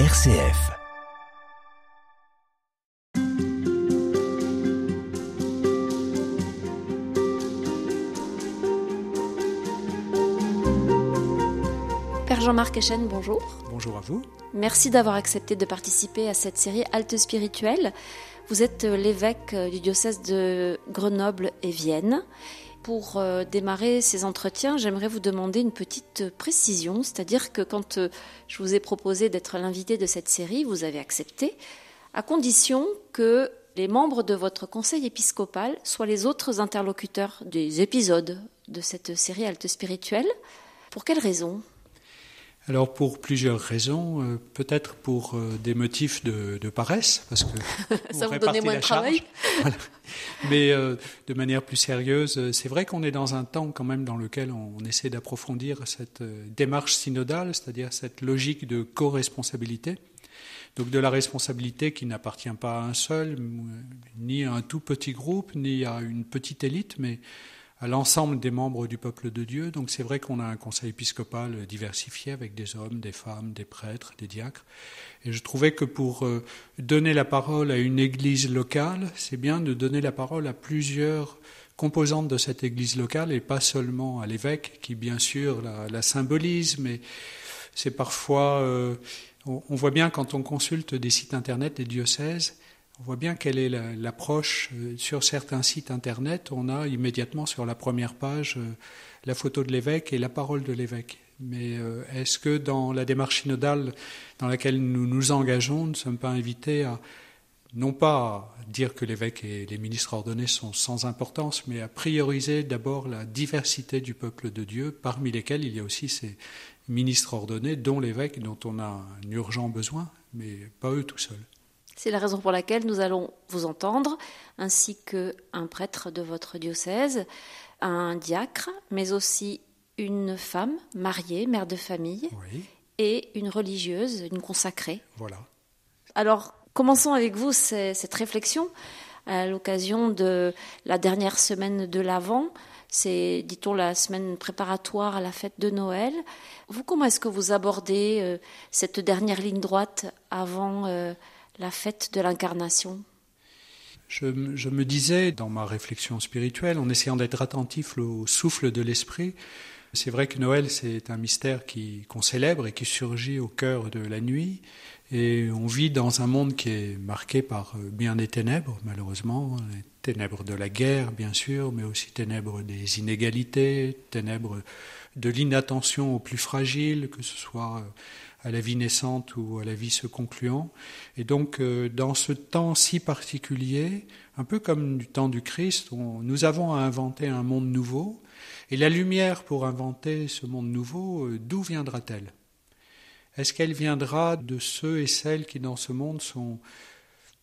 RCF. Père Jean-Marc Echen, bonjour. Bonjour à vous. Merci d'avoir accepté de participer à cette série Halte spirituelle. Vous êtes euh, l'évêque euh, du diocèse de Grenoble et Vienne. Pour euh, démarrer ces entretiens, j'aimerais vous demander une petite précision, c'est-à-dire que quand je vous ai proposé d'être l'invité de cette série, vous avez accepté, à condition que les membres de votre conseil épiscopal soient les autres interlocuteurs des épisodes de cette série Halte spirituelle. Pour quelles raisons alors pour plusieurs raisons, euh, peut-être pour euh, des motifs de, de, paresse, parce que ça vous donnait moins de travail. voilà. Mais euh, de manière plus sérieuse, c'est vrai qu'on est dans un temps quand même dans lequel on, on essaie d'approfondir cette démarche synodale, c'est-à-dire cette logique de co-responsabilité. Donc de la responsabilité qui n'appartient pas à un seul, ni à un tout petit groupe, ni à une petite élite, mais à l'ensemble des membres du peuple de Dieu. Donc c'est vrai qu'on a un conseil épiscopal diversifié avec des hommes, des femmes, des prêtres, des diacres. Et je trouvais que pour euh, donner la parole à une église locale, c'est bien de donner la parole à plusieurs composantes de cette église locale et pas seulement à l'évêque qui bien sûr la, symbolise, mais c'est parfois... Euh, on voit bien quand on consulte des sites internet des diocèses, on voit bien quelle est l'approche. Euh, sur certains sites internet, on a immédiatement sur la première page euh, la photo de l'évêque et la parole de l'évêque. Mais euh, est-ce que dans la démarche synodale dans laquelle nous nous engageons, nous ne sommes pas invités à non pas dire que l'évêque et les ministres ordonnés sont sans importance, mais à prioriser d'abord la diversité du peuple de Dieu, parmi lesquels il y a aussi ces ministres ordonnés, dont l'évêque, dont on a un urgent besoin, mais pas eux tout seuls. C'est la raison pour laquelle nous allons vous entendre, ainsi qu'un prêtre de votre diocèse, un diacre, mais aussi une femme mariée, mère de famille, et une religieuse, une consacrée. Voilà. Alors, commençons avec vous cette réflexion à l'occasion de la dernière semaine de l'Avent. C'est, dit-on, la semaine préparatoire à la fête de Noël. Vous, comment est-ce que vous abordez euh, cette dernière ligne droite avant euh, la fête de l'incarnation je, me disais dans ma réflexion spirituelle, en essayant d'être attentif au souffle de l'esprit, c'est vrai que Noël, c'est un mystère qu'on célèbre et qui surgit au cœur de la nuit. Et on vit dans un monde qui est marqué par euh, bien des ténèbres, malheureusement. ténèbres de la guerre, bien sûr, mais aussi ténèbres des inégalités, ténèbres de l'inattention aux plus fragiles, que ce soit euh, à la vie naissante ou à la vie se concluant. Et donc, euh, dans ce temps si particulier, un peu comme du temps du Christ, nous avons à inventer un monde nouveau. Et la lumière pour inventer ce monde nouveau, euh, d'où viendra-t-elle? Est-ce qu'elle viendra de ceux et celles qui, dans ce monde, sont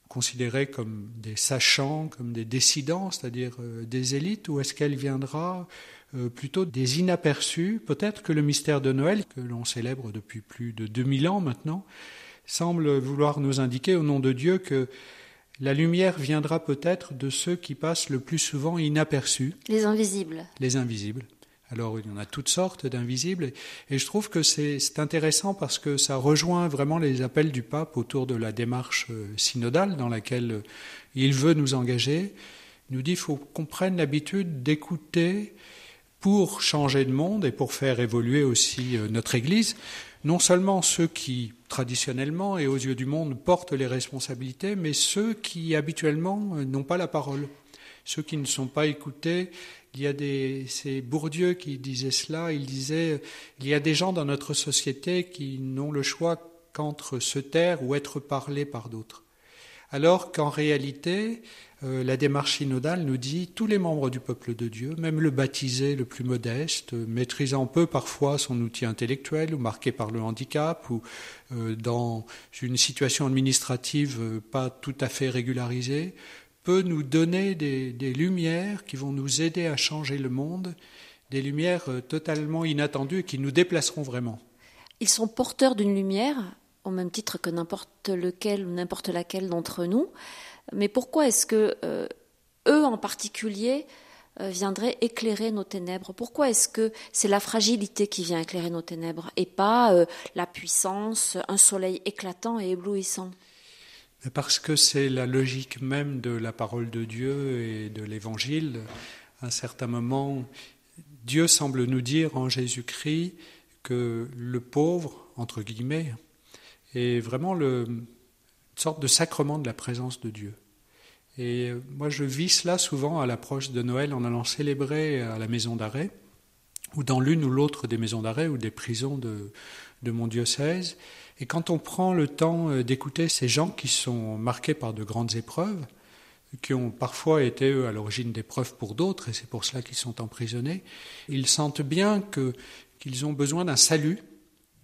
considérés comme des sachants, comme des décidents, c'est-à-dire euh, des élites, ou est-ce qu'elle viendra euh, plutôt des inaperçus. Peut-être que le mystère de Noël, que l'on célèbre depuis plus de 2000 ans maintenant, semble vouloir nous indiquer au nom de Dieu que la lumière viendra peut-être de ceux qui passent le plus souvent inaperçus. Les invisibles. Les invisibles. Alors il y en a toutes sortes d'invisibles et je trouve que c'est intéressant parce que ça rejoint vraiment les appels du pape autour de la démarche euh, synodale dans laquelle euh, il veut nous engager. Il nous dit qu'il faut qu'on prenne l'habitude d'écouter pour changer de monde et pour faire évoluer aussi euh, notre Église, non seulement ceux qui, traditionnellement et aux yeux du monde, portent les responsabilités, mais ceux qui, habituellement, euh, n'ont pas la parole, ceux qui ne sont pas écoutés. Il y a des, c'est Bourdieu qui disait cela, il disait, il y a des gens dans notre société qui n'ont le choix qu'entre se taire ou être parlés par d'autres. Alors qu'en réalité, euh, la démarche synodale nous dit tous les membres du peuple de Dieu, même le baptisé le plus modeste, maîtrisant peu parfois son outil intellectuel ou marqué par le handicap ou euh, dans une situation administrative euh, pas tout à fait régularisée, peut nous donner des, des, lumières qui vont nous aider à changer le monde, des lumières totalement inattendues qui nous déplaceront vraiment. Ils sont porteurs d'une lumière, au même titre que n'importe lequel ou n'importe laquelle d'entre nous. Mais pourquoi est-ce que euh, eux en particulier euh, viendrait éclairer nos ténèbres? Pourquoi est-ce que c'est la fragilité qui vient éclairer nos ténèbres et pas euh, la puissance, un soleil éclatant et éblouissant? Parce que c'est la logique même de la parole de Dieu et de l'Évangile. À un certain moment, Dieu semble nous dire en Jésus-Christ que le pauvre, entre guillemets, est vraiment le, une sorte de sacrement de la présence de Dieu. Et euh, moi, je vis cela souvent à l'approche de Noël en allant célébrer à la maison d'arrêt, ou dans l'une ou l'autre des maisons d'arrêt ou des prisons de, mon diocèse. Et quand on prend le temps euh, d'écouter ces gens qui sont marqués par de grandes épreuves, qui ont parfois été à l'origine d'épreuves pour d'autres, et c'est pour cela qu'ils sont emprisonnés, ils sentent bien qu'ils ont besoin d'un salut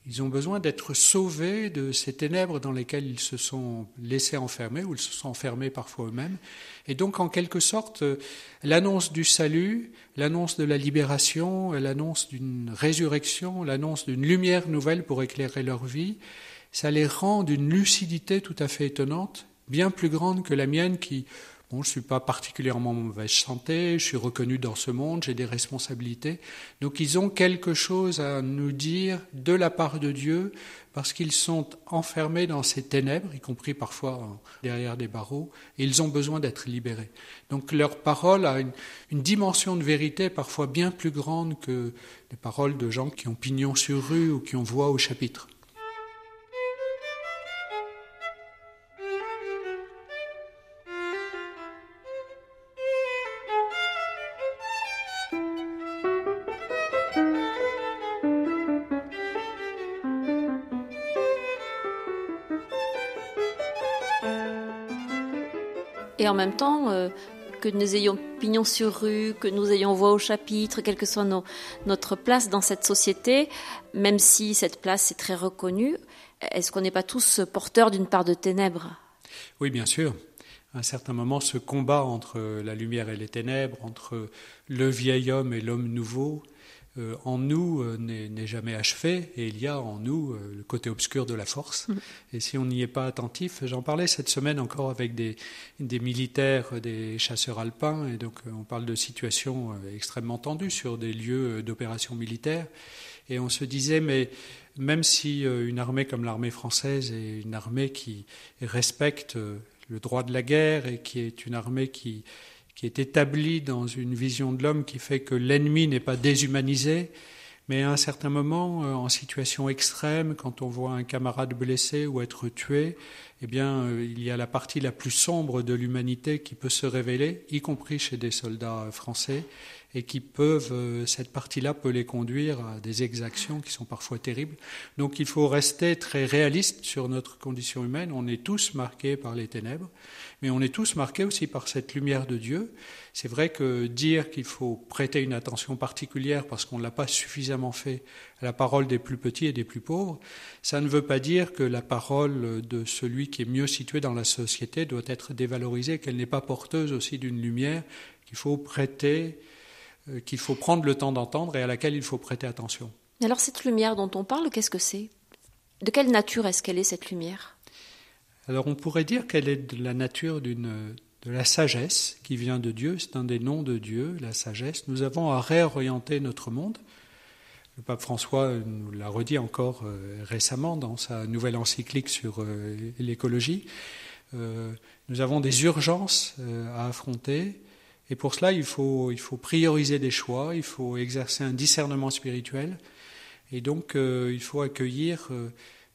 ils ont besoin d'être sauvés de ces ténèbres dans lesquelles ils se sont laissés enfermer, ou ils se sont enfermés parfois eux-mêmes. Et donc, en quelque sorte, l'annonce du salut, l'annonce de la libération, l'annonce d'une résurrection, l'annonce d'une lumière nouvelle pour éclairer leur vie, ça les rend d'une lucidité tout à fait étonnante, bien plus grande que la mienne qui, Bon, je ne suis pas particulièrement en mauvaise santé, je suis reconnu dans ce monde, j'ai des responsabilités. Donc ils ont quelque chose à nous dire de la part de Dieu parce qu'ils sont enfermés dans ces ténèbres, y compris parfois derrière des barreaux, et ils ont besoin d'être libérés. Donc leur parole a une, une, dimension de vérité parfois bien plus grande que les paroles de gens qui ont pignon sur rue ou qui ont voix au chapitre. Et en même temps, euh, que nous ayons pignon sur rue, que nous ayons voix au chapitre, quelle que soit notre place dans cette société, même si cette place est très reconnue, est-ce qu'on n'est pas tous porteurs d'une part de ténèbres? Oui, bien sûr. À un certain moment, ce combat entre la lumière et les ténèbres, entre le vieil homme et l'homme nouveau, en nous euh, n'est jamais achevé et il y a en nous euh, le côté obscur de la force. Mm. Et si on n'y est pas attentif, j'en parlais cette semaine encore avec des, des, militaires, des chasseurs alpins, et donc on parle de situations extrêmement tendues sur des lieux d'opération militaire. Et on se disait, mais même si une armée comme l'armée française est une armée qui respecte le droit de la guerre et qui est une armée qui qui est établi dans une vision de l'homme qui fait que l'ennemi n'est pas déshumanisé, mais à un certain moment, euh, en situation extrême, quand on voit un camarade blessé ou être tué, eh bien, euh, il y a la partie la plus sombre de l'humanité qui peut se révéler, y compris chez des soldats français, et qui peuvent, euh, cette partie-là peut les conduire à des exactions qui sont parfois terribles. Donc il faut rester très réaliste sur notre condition humaine. On est tous marqués par les ténèbres, mais on est tous marqués aussi par cette lumière de Dieu. C'est vrai que dire qu'il faut prêter une attention particulière parce qu'on ne l'a pas suffisamment fait à la parole des plus petits et des plus pauvres, ça ne veut pas dire que la parole de celui qui est mieux situé dans la société doit être dévalorisée, qu'elle n'est pas porteuse aussi d'une lumière qu'il faut prêter qu'il faut prendre le temps d'entendre et à laquelle il faut prêter attention. Alors cette lumière dont on parle, qu'est-ce que c'est? De quelle nature est-ce qu'elle est cette lumière? Alors on pourrait dire qu'elle est de la nature d'une de la sagesse qui vient de Dieu, c'est un des noms de Dieu, la sagesse. Nous avons à réorienter notre monde. Le pape François nous l'a redit encore euh, récemment dans sa nouvelle encyclique sur euh, l'écologie. nous avons des urgences à affronter et pour cela, il faut, il faut prioriser des choix, il faut exercer un discernement spirituel. Et donc, euh, il faut accueillir euh,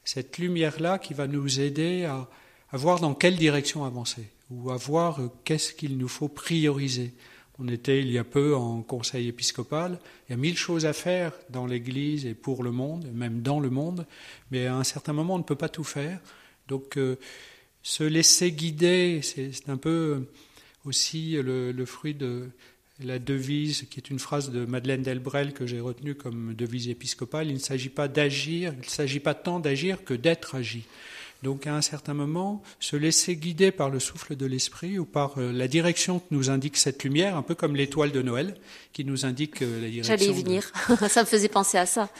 cette lumière-là qui va nous aider à, à, voir dans quelle direction avancer, ou à voir euh, qu'est-ce qu'il nous faut prioriser. On était il y a peu en conseil épiscopal. Il y a mille choses à faire dans l'Église et pour le monde, même dans le monde, mais à un certain moment, on ne peut pas tout faire. Donc, se laisser guider, c'est un peu aussi le, fruit de la devise, qui est une phrase de Madeleine Delbrel que j'ai retenue comme devise épiscopale. Il ne s'agit pas d'agir, il ne s'agit pas tant d'agir que d'être agi. Donc à un certain moment, se laisser guider par le souffle de l'esprit ou par euh, la direction que nous indique cette lumière, un peu comme l'étoile de Noël qui nous indique euh, la direction. J'allais y venir, ça me faisait penser à ça.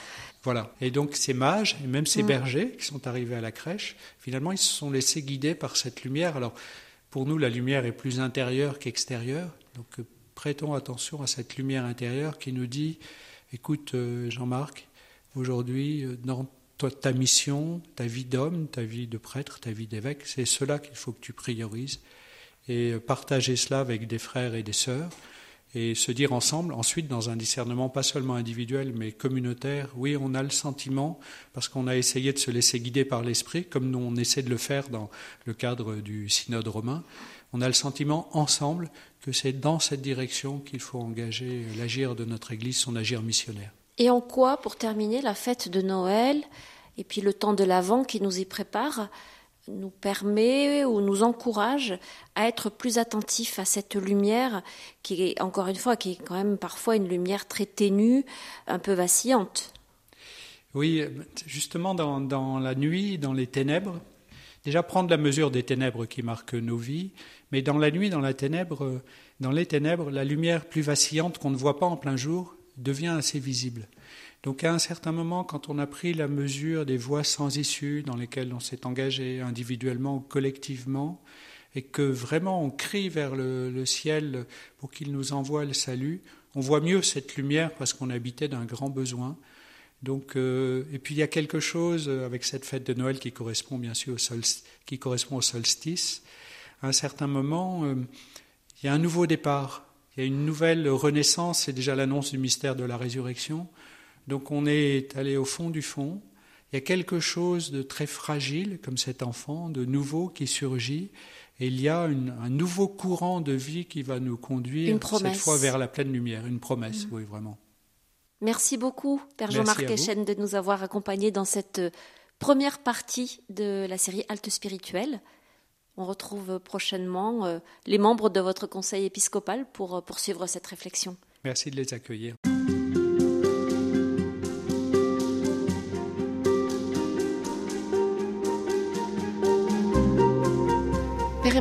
Voilà. Et donc ces mages et même ces mm. bergers qui sont arrivés à la crèche, finalement, ils se sont laissés guider par cette lumière. Alors pour nous, la lumière est plus intérieure qu'extérieure. Donc, prêtons attention à cette lumière intérieure qui nous dit, écoute Jean-Marc, aujourd'hui, dans ta mission, ta vie d'homme, ta vie de prêtre, ta vie d'évêque, c'est cela qu'il faut que tu priorises et partager cela avec des frères et des sœurs et se dire ensemble, ensuite dans un discernement pas seulement individuel mais communautaire, oui, on a le sentiment, parce qu'on a essayé de se laisser guider par l'Esprit, comme nous on essaie de le faire dans le cadre du synode romain, on a le sentiment ensemble que c'est dans cette direction qu'il faut engager l'agir de notre Église, son agir missionnaire. Et en quoi, pour terminer, la fête de Noël et puis le temps de l'Avent qui nous y prépare nous permet ou nous encourage à être plus attentifs à cette lumière qui est, encore une fois, qui est quand même parfois une lumière très ténue, un peu vacillante. Oui, justement dans, dans la nuit, dans les ténèbres, déjà prendre la mesure des ténèbres qui marquent nos vies, mais dans la nuit, dans la dans les ténèbres, la lumière plus vacillante qu'on ne voit pas en plein jour devient assez visible. Donc à un certain moment, quand on a pris la mesure des voies sans issue dans lesquelles on s'est engagé individuellement ou collectivement, et que vraiment on crie vers le, ciel pour qu'il nous envoie le salut, on voit mieux cette lumière parce qu'on habitait d'un grand besoin. Donc, euh, et puis il y a quelque chose avec cette fête de Noël qui correspond bien sûr au solstice. À un certain moment, euh, il y a un nouveau départ, il y a une nouvelle renaissance. C'est déjà l'annonce du mystère de la résurrection. Donc on est allé au fond du fond. Il y a quelque chose de très fragile, comme cet enfant, de nouveau qui surgit. Et il y a un nouveau courant de vie qui va nous conduire cette fois vers la pleine lumière. Une promesse, mm. oui, vraiment. Merci beaucoup, Père Jean-Marc Echen, de nous avoir accompagnés dans cette euh, première partie de la série Halte spirituelle. On retrouve prochainement euh, les membres de votre conseil épiscopal pour euh, poursuivre cette réflexion. Merci de les accueillir.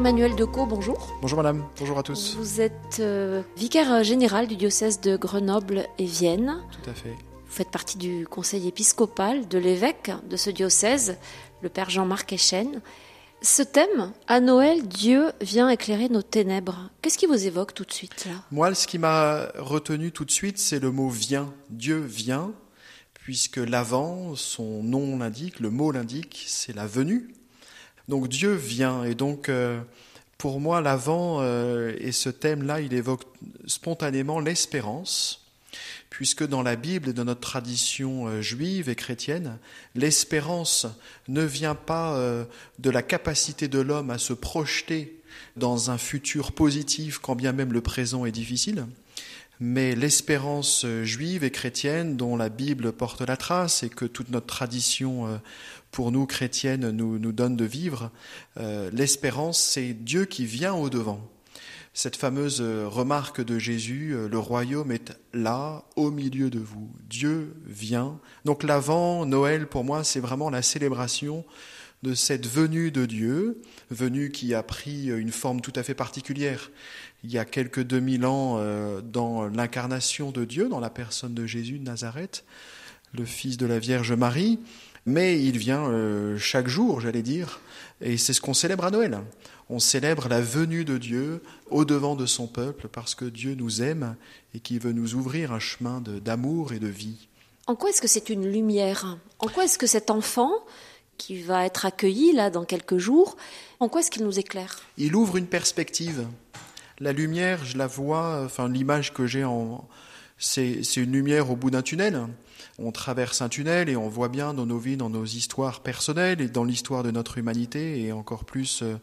Emmanuel Decaux, bonjour. Bonjour madame, bonjour à tous. Vous êtes euh, vicaire général du diocèse de Grenoble et Vienne. Tout à fait. Vous faites partie du conseil épiscopal de l'évêque de ce diocèse, le père Jean-Marc Echen. Ce thème, à Noël, Dieu vient éclairer nos ténèbres. Qu'est-ce qui vous évoque tout de suite là? Moi, ce qui m'a retenu tout de suite, c'est le mot vient. Dieu vient, puisque l'avant, son nom l'indique, le mot l'indique, c'est la venue. Donc Dieu vient. Et donc euh, pour moi l'avant euh, et ce thème-là, il évoque spontanément l'espérance, puisque dans la Bible et dans notre tradition euh, juive et chrétienne, l'espérance ne vient pas de la capacité de l'homme à se projeter dans un futur positif quand bien même le présent est difficile, mais l'espérance juive et chrétienne dont la Bible porte la trace et que toute notre tradition pour nous chrétiennes nous, nous donne de vivre, euh, l'espérance, c'est Dieu qui vient au devant. Cette fameuse remarque de Jésus, euh, le royaume est là, au milieu de vous. Dieu vient. Donc l'avant, Noël, pour moi, c'est vraiment la célébration de cette venue de Dieu, venue qui a pris une forme tout à fait particulière il y a quelques 2000 ans euh, dans l'incarnation de Dieu, dans la personne de Jésus de Nazareth, le fils de la Vierge Marie mais il vient euh, chaque jour, j'allais dire, et c'est ce qu'on célèbre à Noël. On célèbre la venue de Dieu au devant de son peuple parce que Dieu nous aime et qui veut nous ouvrir un chemin d'amour et de vie. En quoi est-ce que c'est une lumière? En quoi est-ce que cet enfant qui va être accueilli là dans quelques jours, en quoi est-ce qu'il nous éclaire? Il ouvre une perspective. La lumière, je la vois, enfin l'image que j'ai c'est une lumière au bout d'un tunnel. On traverse un tunnel et on voit bien dans nos vies, dans nos histoires personnelles et dans l'histoire de notre humanité et encore plus euh,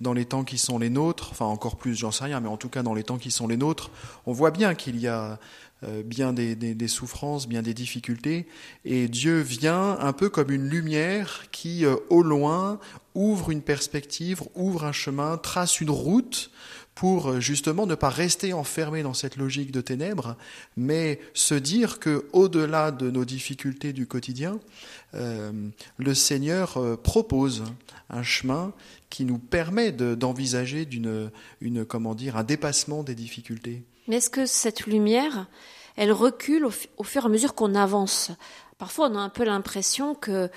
dans les temps qui sont les nôtres, enfin encore plus j'en sais rien, mais en tout cas dans les temps qui sont les nôtres, on voit bien qu'il y a euh, bien des, des, souffrances, bien des difficultés, et Dieu vient un peu comme une lumière qui, euh, au loin, ouvre une perspective, ouvre un chemin, trace une route pour euh, justement ne pas rester enfermé dans cette logique de ténèbres, mais se dire que au-delà de nos difficultés du quotidien, euh, le Seigneur euh, propose un chemin qui nous permet d'envisager d'une, une, comment dire, un dépassement des difficultés. Mais est-ce que cette lumière, elle recule au, fur et à mesure qu'on avance? Parfois, on a un peu l'impression que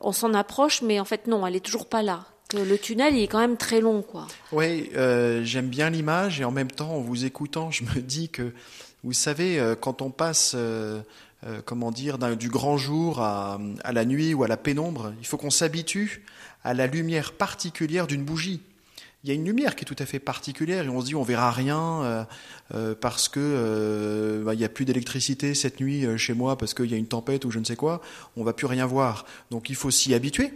on s'en approche, mais en fait non, elle est toujours pas là le tunnel il est quand même très long, quoi. Oui, euh, j'aime bien l'image et en même temps, en vous écoutant, je me dis que, vous savez, euh, quand on passe, euh, euh, comment dire, du grand jour à, à la nuit ou à la pénombre, il faut qu'on s'habitue à la lumière particulière d'une bougie. Il y a une lumière qui est tout à fait particulière et on se dit on verra rien euh, euh, parce que bah, il y a plus d'électricité cette nuit chez moi parce qu'il y a une tempête ou je ne sais quoi. On va plus rien voir. Donc il faut s'y habituer.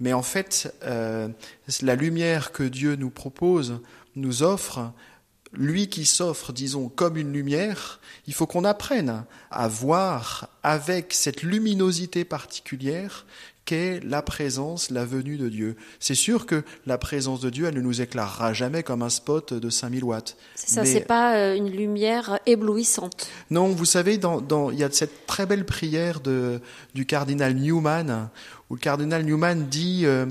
Mais en fait, euh, la lumière que Dieu nous propose, nous offre, lui qui s'offre, disons, comme une lumière, il faut qu'on apprenne à voir avec cette luminosité particulière qu'est la présence, la venue de Dieu. C'est sûr que la présence de Dieu, elle ne nous éclairera jamais comme un spot de 5000 watts. C'est ça, c'est pas euh, une lumière éblouissante. Non, vous savez, dans, dans- il y a cette très belle prière de, du cardinal Newman, où le cardinal Newman dit euh,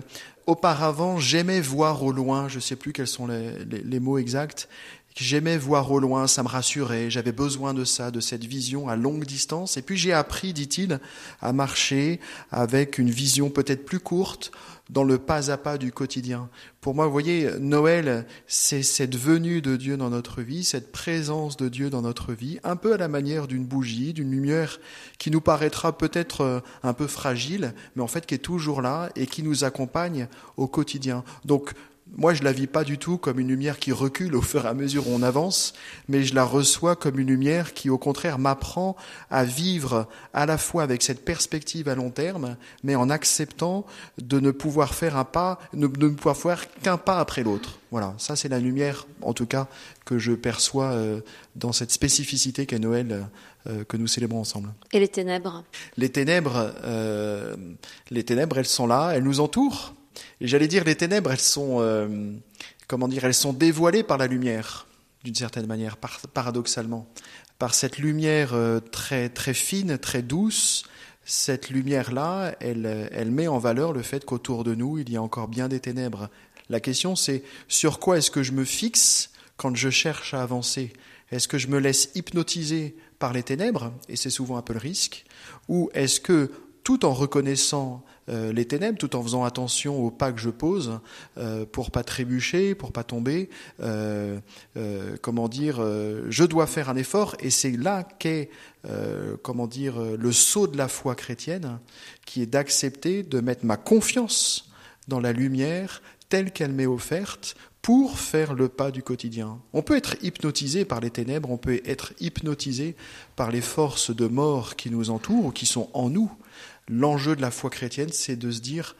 Auparavant, j'aimais voir au loin, je ne sais plus quels sont les, mots exacts, j'aimais voir au loin, ça me rassurait, j'avais besoin de ça, de cette vision à longue distance. Et puis j'ai appris, dit-il, à marcher avec une vision peut-être plus courte, dans le pas à pas du quotidien. Pour moi, vous voyez, Noël, c'est cette venue de Dieu dans notre vie, cette présence de Dieu dans notre vie, un peu à la manière d'une bougie, d'une lumière qui nous paraîtra peut-être euh, un peu fragile, mais en fait qui est toujours là et qui nous accompagne au quotidien. Donc, moi, je la vis pas du tout comme une lumière qui recule au fur et à mesure où on avance, mais je la reçois comme une lumière qui, au contraire, m'apprend à vivre à la fois avec cette perspective à long terme, mais en acceptant de ne pouvoir faire un pas, de ne pouvoir faire qu'un pas après l'autre. Voilà, ça c'est la lumière, en tout cas, que je perçois euh, dans cette spécificité qu'est Noël euh, que nous célébrons ensemble. Et les ténèbres? Les ténèbres, euh, les ténèbres, elles sont là, elles nous entourent. Et j'allais dire, les ténèbres, elles sont, euh, comment dire, elles sont dévoilées par la lumière, d'une certaine manière, par- paradoxalement, par cette lumière euh, très très fine, très douce. Cette lumière-là, elle, elle met en valeur le fait qu'autour de nous, il y a encore bien des ténèbres. La question, c'est sur quoi est-ce que je me fixe quand je cherche à avancer? Est-ce que je me laisse hypnotiser par les ténèbres, et c'est souvent un peu le risque, ou est-ce que tout en reconnaissant euh, les ténèbres, tout en faisant attention aux pas que je pose euh, pour pas trébucher, pour pas tomber, euh, euh, comment dire, je dois faire un effort, et c'est là qu'est, comment dire, le saut de la foi chrétienne, qui est d'accepter de mettre ma confiance dans la lumière telle qu'elle m'est offerte pour faire le pas du quotidien. On peut être hypnotisé par les ténèbres, on peut être hypnotisé par les forces de mort qui nous entourent ou qui sont en nous. L'enjeu de la foi chrétienne, c'est de se dire,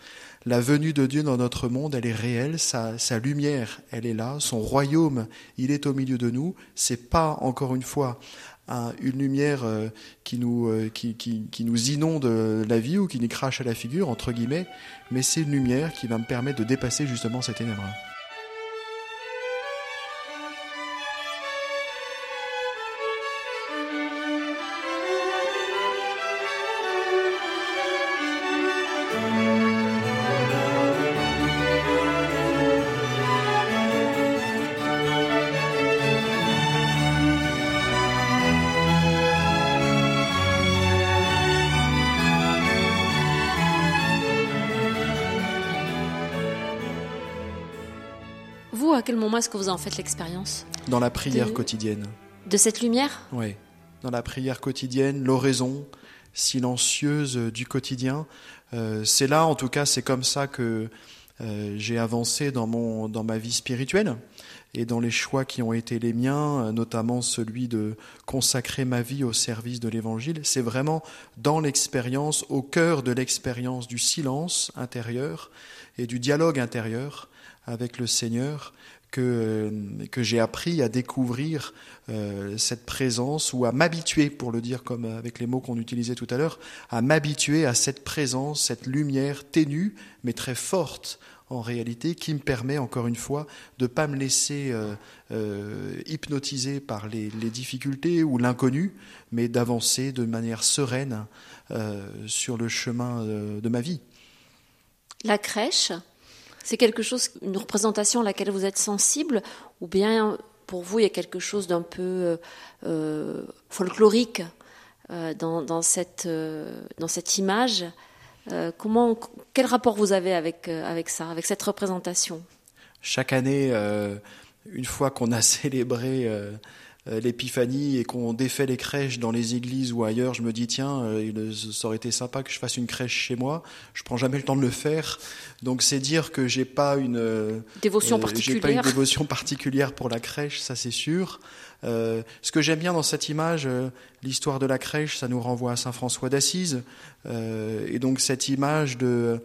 la venue de Dieu dans notre monde, elle est réelle, sa, lumière, elle est là, son royaume, il est au milieu de nous. C'est pas, encore une fois, un- une lumière euh, qui, nous, euh, qui, nous inonde euh, la vie ou qui nous crache à la figure, entre guillemets, mais c'est une lumière qui va me permettre de dépasser justement ces ténèbres. Est-ce que vous en faites l'expérience Dans la prière De- quotidienne. De cette lumière Oui, dans la prière quotidienne, l'oraison silencieuse du quotidien. Euh, c'est là, en tout cas, c'est comme ça que euh, j'ai avancé dans, mon, dans ma vie spirituelle et dans les choix qui ont été les miens, euh, notamment celui de consacrer ma vie au service de l'Évangile. C'est vraiment dans l'expérience, au cœur de l'expérience du silence intérieur et du dialogue intérieur avec le Seigneur que, que j'ai appris à découvrir euh, cette présence ou à m'habituer, pour le dire comme avec les mots qu'on utilisait tout à l'heure, à m'habituer à cette présence, cette lumière ténue mais très forte en réalité, qui me permet encore une fois de pas me laisser euh, euh, hypnotiser par les, les difficultés ou l'inconnu, mais d'avancer de manière sereine sur le chemin de ma vie. La crèche, c'est quelque chose, une représentation à laquelle vous êtes sensible, ou bien pour vous il y a quelque chose d'un peu euh, euh, folklorique euh, dans, cette, dans cette image comment, quel rapport vous avez avec, avec ça, avec cette représentation? Chaque année, une fois qu'on a célébré l'épiphanie et qu'on défait les crèches dans les églises ou ailleurs, je me dis tiens, euh, ça aurait été sympa que je fasse une crèche chez moi. Je prends jamais le temps de le faire, donc c'est dire que j'ai pas une euh, dévotion particulière. pas une dévotion particulière pour la crèche, ça c'est sûr. ce que j'aime bien dans cette image, l'histoire de la crèche, ça nous renvoie à Saint François d'Assise, et donc cette image de,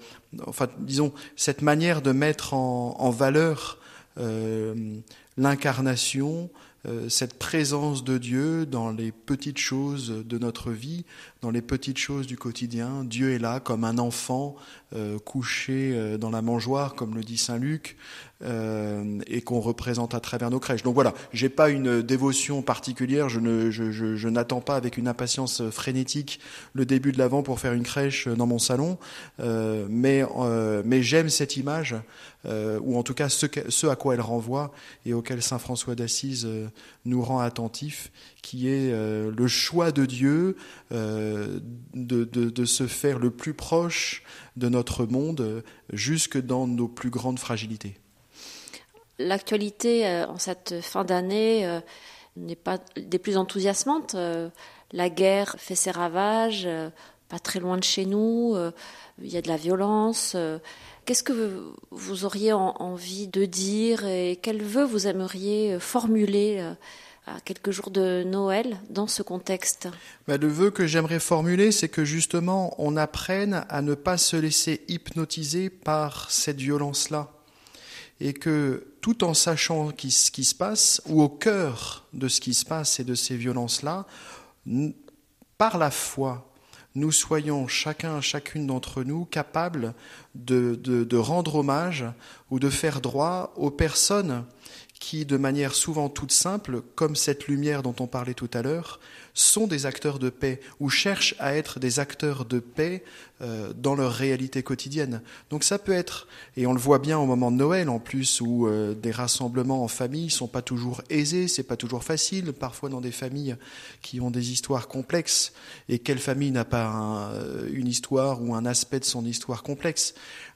enfin disons cette manière de mettre en, en valeur l'incarnation, euh, cette présence de Dieu dans les petites choses de notre vie, dans les petites choses du quotidien. Dieu est là comme un enfant euh, couché euh, dans la mangeoire, comme le dit Saint Luc, et qu'on représente à travers nos crèches. Donc voilà, j'ai pas une dévotion particulière, je, n'attends pas avec une impatience frénétique le début de l'Avent pour faire une crèche dans mon salon, mais, mais j'aime cette image, ou en tout cas ce, à quoi elle renvoie et auquel Saint François d'Assise nous rend attentifs, qui est euh, le choix de Dieu euh, de, se faire le plus proche de notre monde, jusque dans nos plus grandes fragilités. L'actualité euh, en cette fin d'année n'est pas des plus enthousiasmantes. La guerre fait ses ravages, pas très loin de chez nous, il y a de la violence. Qu'est-ce que vous auriez envie de dire et quel vœu vous aimeriez formuler à quelques jours de Noël dans ce contexte? Bah, Le vœu que j'aimerais formuler, c'est que justement on apprenne à ne pas se laisser hypnotiser par cette violence-là. Et que tout en sachant ce qui se passe, ou au cœur de ce qui se passe et de ces violences-là, par la foi, nous soyons chacun, chacune d'entre nous capables de, de, rendre hommage ou de faire droit aux personnes qui, de manière souvent toute simple, comme cette lumière dont on parlait tout à l'heure, sont des acteurs de paix ou cherchent à être des acteurs de paix euh, dans leur réalité quotidienne. Donc ça peut être, et on le voit bien au moment de Noël en plus, où euh, des rassemblements en famille sont pas toujours aisés, c'est pas toujours facile, parfois dans des familles qui ont des histoires complexes. Et quelle famille n'a pas euh, une histoire ou un aspect de son histoire complexe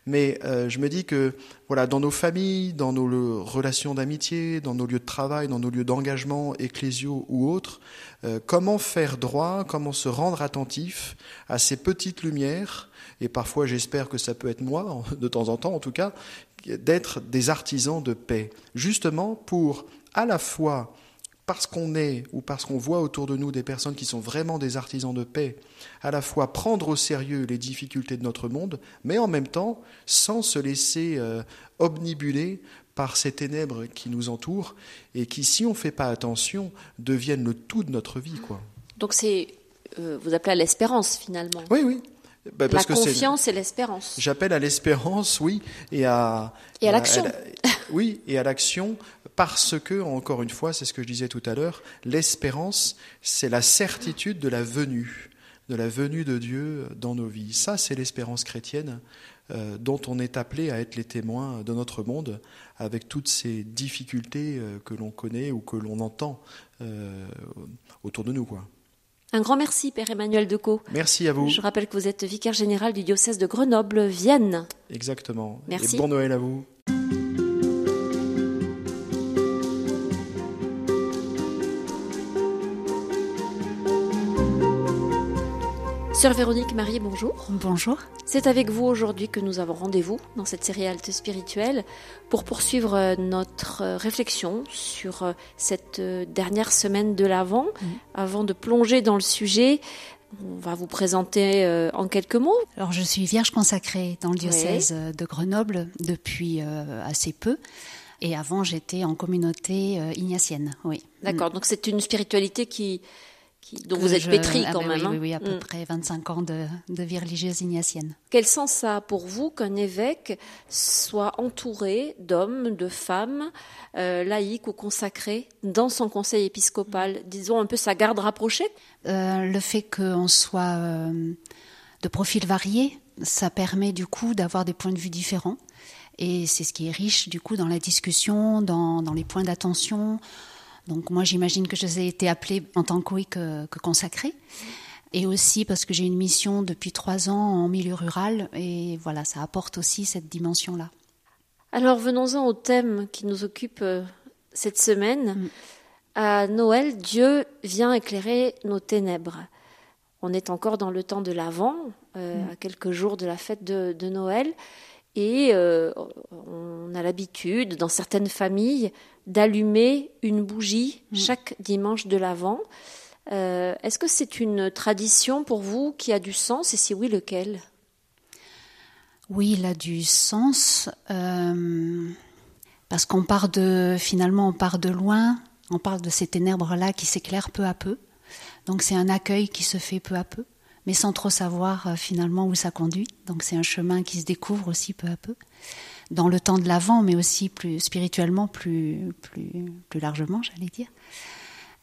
mais euh, je me dis que voilà, dans nos familles, dans nos relations d'amitié, dans nos lieux de travail, dans nos lieux d'engagement ecclésiaux ou autres, euh, comment faire droit, comment se rendre attentif à ces petites lumières, et parfois j'espère que ça peut être moi, de temps en temps en tout cas, d'être des artisans de paix, justement pour à la fois parce qu'on est ou parce qu'on voit autour de nous des personnes qui sont vraiment des artisans de paix, à la fois prendre au sérieux les difficultés de notre monde, mais en même temps sans se laisser euh, par ces ténèbres qui nous entourent et qui, si on ne fait pas attention, deviennent le tout de notre vie. Quoi. Donc c'est, euh, vous appelez à l'espérance finalement. Oui, oui. Bah, la confiance et l'espérance. J'appelle à l'espérance, oui, et à et à l'action. Oui, et à l'action, parce que, encore une fois, c'est ce que je disais tout à l'heure, l'espérance, c'est la certitude de la venue, de la venue de Dieu dans nos vies. Ça, c'est l'espérance chrétienne euh, dont on est appelé à être les témoins de notre monde, avec toutes ces difficultés euh, que l'on connaît ou que l'on entend euh, autour de nous. Quoi. Un grand merci, Père Emmanuel Decaux. Merci à vous. Je rappelle que vous êtes vicaire général du diocèse de Grenoble-Vienne. Exactement. Merci. Et bon Noël à vous. Sœur Véronique Marie, bonjour. Bonjour. C'est avec vous aujourd'hui que nous avons rendez-vous dans cette série Halte spirituelle pour poursuivre euh, notre euh, réflexion sur euh, cette dernière semaine de l'Avent. Mm. Avant de plonger dans le sujet, on va vous présenter en quelques mots. Alors, je suis vierge consacrée dans le diocèse de Grenoble depuis assez peu. Et avant, j'étais en communauté ignatienne, oui. D'accord, mm. donc c'est une spiritualité qui, dont vous êtes pétri ah quand ben même. Oui, hein. oui, à peu mm. près 25 ans de, vie religieuse ignatienne. Quel sens ça a pour vous qu'un évêque soit entouré d'hommes, de femmes, euh, laïcs ou consacrés dans son conseil épiscopal? Disons un peu sa garde rapprochée? Euh, Le fait qu'on soit euh, de profils variés, ça permet du coup d'avoir des points de vue différents. Et c'est ce qui est riche du coup dans la discussion, dans, dans les points d'attention, donc moi j'imagine que je ai été appelée en tant que oui que, consacrée. Et aussi parce que j'ai une mission depuis trois ans en milieu rural et voilà, ça apporte aussi cette dimension-là. Alors venons-en au thème qui nous occupe euh, cette semaine. Mm. À Noël, Dieu vient éclairer nos ténèbres. On est encore dans le temps de l'Avent, euh, mm. à quelques jours de la fête de, Noël, et euh, on a l'habitude, dans certaines familles, d'allumer une bougie mm. chaque dimanche de l'Avent. Est-ce que c'est une tradition pour vous qui a du sens, et si oui, lequel? Oui, il a du sens euh, parce qu'on part de finalement on part de loin, on parle de ces ténèbres là qui s'éclairent peu à peu. Donc c'est un accueil qui se fait peu à peu, mais sans trop savoir euh, finalement où ça conduit. Donc c'est un chemin qui se découvre aussi peu à peu dans le temps de l'avant, mais aussi plus spirituellement, plus plus plus largement, j'allais dire.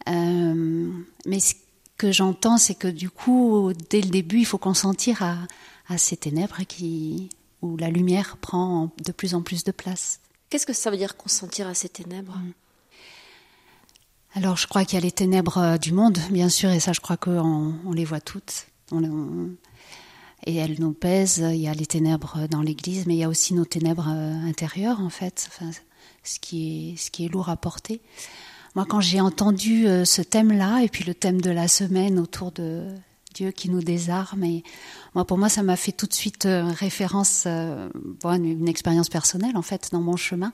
Euh, mais ce que j'entends, c'est que du coup, dès le début, il faut consentir à à ces ténèbres qui, où la lumière prend de plus en plus de place. Qu'est-ce que ça veut dire consentir à ces ténèbres? Mm. Alors je crois qu'il y a les ténèbres euh, du monde, bien sûr, et ça je crois qu'on on les voit toutes. Et elles nous pèsent. Il y a les ténèbres dans l'Église, mais il y a aussi nos ténèbres euh, intérieures, en fait, ce, qui est, lourd à porter. Moi, quand j'ai entendu euh, ce thème-là, et puis le thème de la semaine autour de Dieu qui nous désarme. Moi, pour moi, ça m'a fait tout de suite euh, référence, euh, une, expérience personnelle en fait dans mon chemin,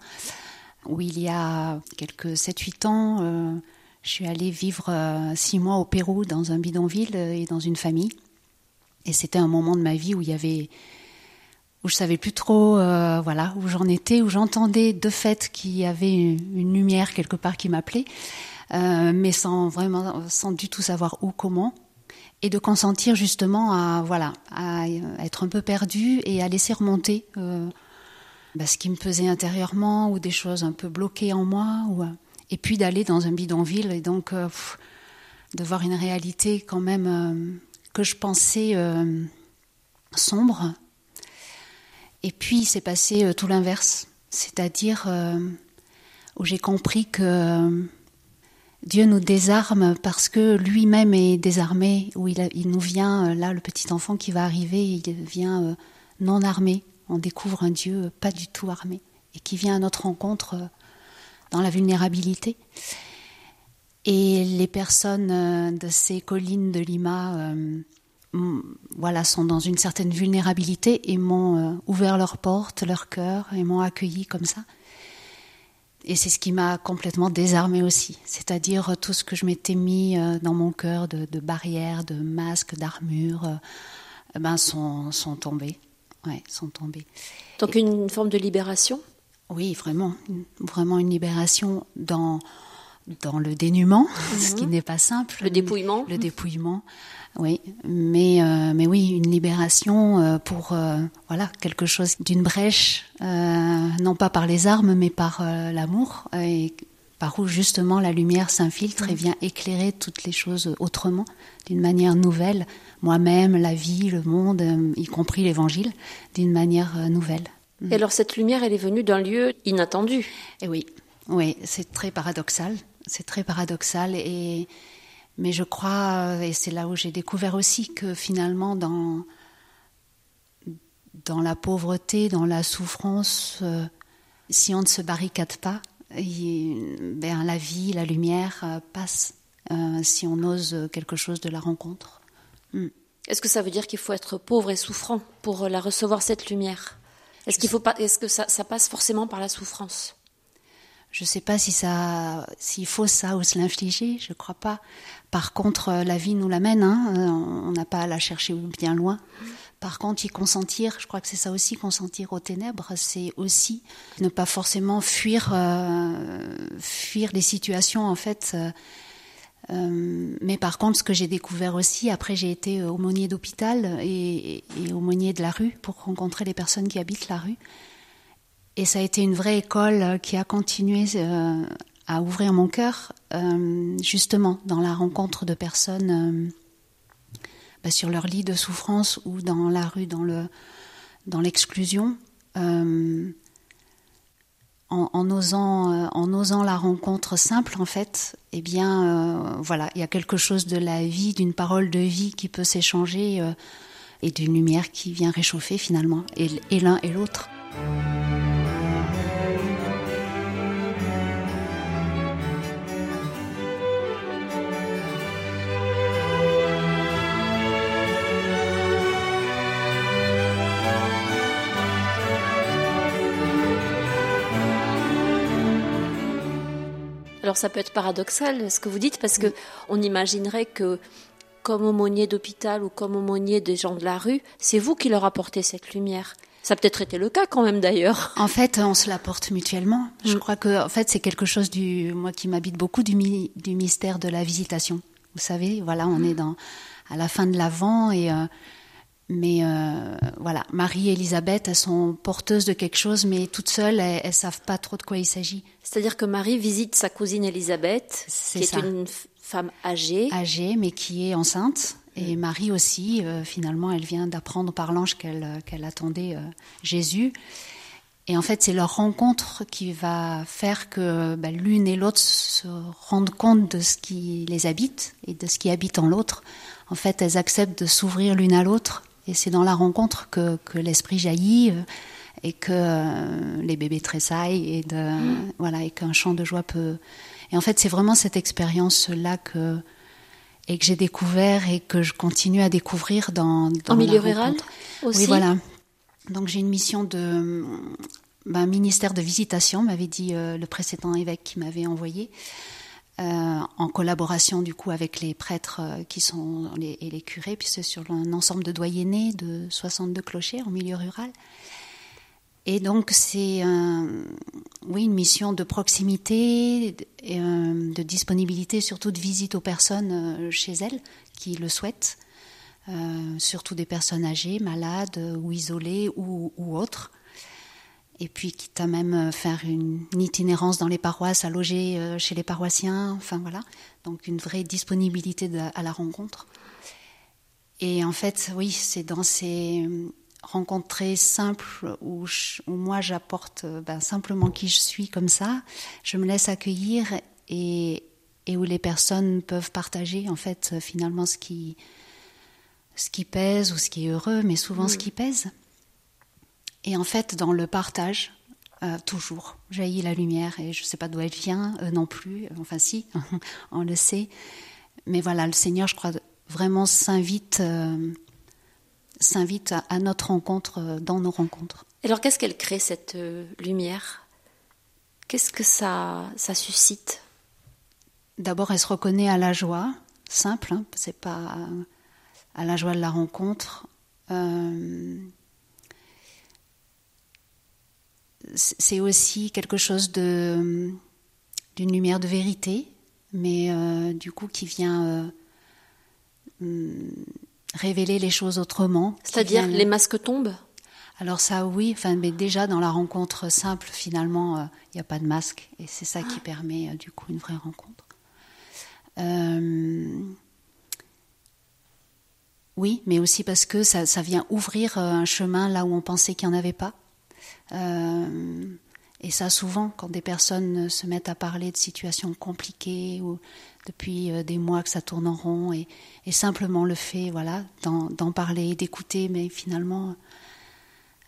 où il y a quelques 7-8 ans, je suis allée vivre six mois au Pérou dans un bidonville et dans une famille. Et c'était un moment de ma vie où il y avait où je savais plus trop voilà où j'en étais où j'entendais de fait qu'il y avait une, lumière quelque part qui m'appelait mais sans vraiment sans du tout savoir où comment. Et de consentir justement à voilà à être un peu perdu et à laisser remonter euh, bah, ce qui me pesait intérieurement ou des choses un peu bloquées en moi ou, et puis d'aller dans un bidonville et donc euh, de voir une réalité quand même euh, que je pensais sombre et puis c'est passé tout l'inverse c'est-à-dire où j'ai compris que Dieu nous désarme parce que lui-même est désarmé, où il, nous vient, euh, là, le petit enfant qui va arriver, il vient euh, non armé. On découvre un Dieu pas du tout armé et qui vient à notre rencontre euh, dans la vulnérabilité. Et les personnes de ces collines de Lima, voilà, sont dans une certaine vulnérabilité et m'ont ouvert leurs portes, leur cœur et m'ont accueilli comme ça. Et c'est ce qui m'a complètement désarmée aussi, c'est-à-dire tout ce que je m'étais mis euh, dans mon cœur de, barrières, de masques, d'armures, euh, ben sont, sont tombés. Ouais, sont tombés. Donc une forme de libération? Oui, vraiment, vraiment une libération dans dans le dénuement, ce qui mhm. n'est pas simple. Le dépouillement. Le dépouillement, oui. Mais, euh, mais oui, une libération euh, pour euh, voilà quelque chose d'une brèche, non pas par les armes, mais par l'amour, et par où justement la lumière s'infiltre et mhm. vient éclairer toutes les choses autrement, d'une manière nouvelle, moi-même, la vie, le monde, y compris l'évangile, d'une manière nouvelle. Et alors cette lumière, elle est venue d'un lieu inattendu. Et oui, oui, c'est très paradoxal. C'est très paradoxal et mais je crois et c'est là où j'ai découvert aussi que finalement dans dans la pauvreté, dans la souffrance, euh, si on ne se barricade pas, ben, la vie, la lumière euh, passe euh, si on ose quelque chose de la rencontre. Hmm. Est-ce que ça veut dire qu'il faut être pauvre et souffrant pour la recevoir cette lumière? Est-ce qu'il faut pas Est-ce que ça, ça passe forcément par la souffrance? Je ne sais pas si ça, s'il faut ça ou se l'infliger, je ne crois pas. Par contre, euh, la vie nous l'amène, hein, euh, on n'a pas à la chercher bien loin. Par contre, y consentir, je crois que c'est ça aussi, consentir aux ténèbres, c'est aussi ne pas forcément fuir, euh, les situations en fait. mais par contre, ce que j'ai découvert aussi, après j'ai été aumônier d'hôpital et, et aumônier de la rue pour rencontrer les personnes qui habitent la rue. Et ça a été une vraie école euh, qui a continué euh, à ouvrir mon cœur, euh, justement dans la rencontre de personnes bah, sur leur lit de souffrance ou dans la rue, dans le dans l'exclusion. en osant, en osant la rencontre simple, en fait, eh bien, voilà, il y a quelque chose de la vie, d'une parole de vie qui peut s'échanger et d'une lumière qui vient réchauffer finalement, et l'un et l'autre. Alors ça peut être paradoxal ce que vous dites parce que on imaginerait que comme aumônier d'hôpital ou comme aumônier des gens de la rue, c'est vous qui leur apportez cette lumière. Ça a peut-être été le cas quand même d'ailleurs. En fait, on se l'apporte mutuellement. Je mm. crois que en fait c'est quelque chose du moi qui m'habite beaucoup du, du mystère de la visitation. Vous savez, voilà, on est dans à la fin de l'avant et euh, mais euh, voilà, Marie et Elisabeth, elles sont porteuses de quelque chose, mais toutes seules, elles, ne savent pas trop de quoi il s'agit. C'est-à-dire que Marie visite sa cousine Elisabeth, qui est une femme âgée. Âgée, mais qui est enceinte. Et Marie aussi, euh, finalement, elle vient d'apprendre par l'ange qu'elle qu'elle attendait euh, Jésus. Et en fait, c'est leur rencontre qui va faire que bah, l'une et l'autre se rendent compte de ce qui les habite et de ce qui habite en l'autre. En fait, elles acceptent de s'ouvrir l'une à l'autre et c'est dans la rencontre que, que l'esprit jaillit euh, et que euh, les bébés tressaillent et, de, mm. voilà, et qu'un chant de joie peut. Et en fait, c'est vraiment cette expérience-là que, et que j'ai découvert et que je continue à découvrir dans, dans en milieu rural aussi. Oui, voilà. Donc j'ai une mission de ben, ministère de visitation, m'avait dit euh, le précédent évêque qui m'avait envoyé. Euh, en collaboration du coup avec les prêtres euh, qui sont et les curés, puis c'est sur un ensemble de doyennés de 62 clochers en milieu rural. Et donc c'est oui une mission de proximité, et, euh, de disponibilité, surtout de visite aux personnes chez elles qui le souhaitent, surtout des personnes âgées, malades ou isolées ou autres et puis quitte à même euh, faire une, itinérance dans les paroisses, à loger euh, chez les paroissiens, enfin voilà, donc une vraie disponibilité à la rencontre. Et en fait, oui, c'est dans ces euh, rencontres très simples où, moi j'apporte ben, simplement qui je suis comme ça, je me laisse accueillir et, et où les personnes peuvent partager en fait finalement ce qui, ce qui pèse ou ce qui est heureux, mais souvent ce mm. qui pèse. Et en fait, dans le partage, euh, toujours jaillit la lumière et je ne sais pas d'où elle vient non plus. Enfin, si, on le sait. Mais voilà, le Seigneur, je crois, vraiment s'invite, euh, s'invite à, notre rencontre euh, dans nos rencontres. Alors, qu'est-ce qu'elle crée cette lumière? Qu'est-ce que ça, ça suscite? D'abord, elle se reconnaît à la joie, simple. Hein, c'est pas à la joie de la rencontre c'est aussi quelque chose de d'une lumière de vérité, mais euh, du coup qui vient euh, hum, révéler les choses autrement. C'est-à-dire les masques tombent? Alors ça oui, enfin, mais déjà dans la rencontre simple, finalement, euh, il n'y a pas de masque et c'est ça qui ah. permet du coup une vraie rencontre. oui, mais aussi parce que ça, ça, vient ouvrir un chemin là où on pensait qu'il n'y en avait pas. Euh, et ça, souvent, quand des personnes se mettent à parler de situations compliquées ou depuis euh, des mois que ça tourne en rond, et, simplement le fait, voilà, d'en parler, d'écouter, mais finalement,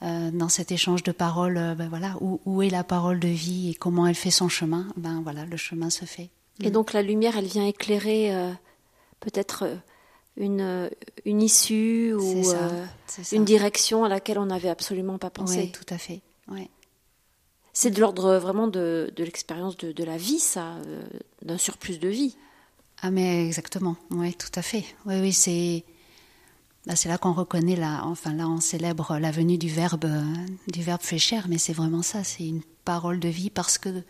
euh, dans cet échange de paroles, ben voilà, où, est la parole de vie et comment elle fait son chemin, ben voilà, le chemin se fait. Et donc la lumière, elle vient éclairer peut-être une, une issue ou une direction à laquelle on n'avait absolument pas pensé. Oui, tout à fait. Ouais. C'est de l'ordre vraiment de, de l'expérience de, de, la vie, ça, euh, d'un surplus de vie. Ah mais exactement, oui, tout à fait. Oui, oui, c'est bah, c'est là qu'on reconnaît la, enfin là on célèbre la venue du verbe, du verbe fait chair, mais c'est vraiment ça, c'est une parole de vie parce que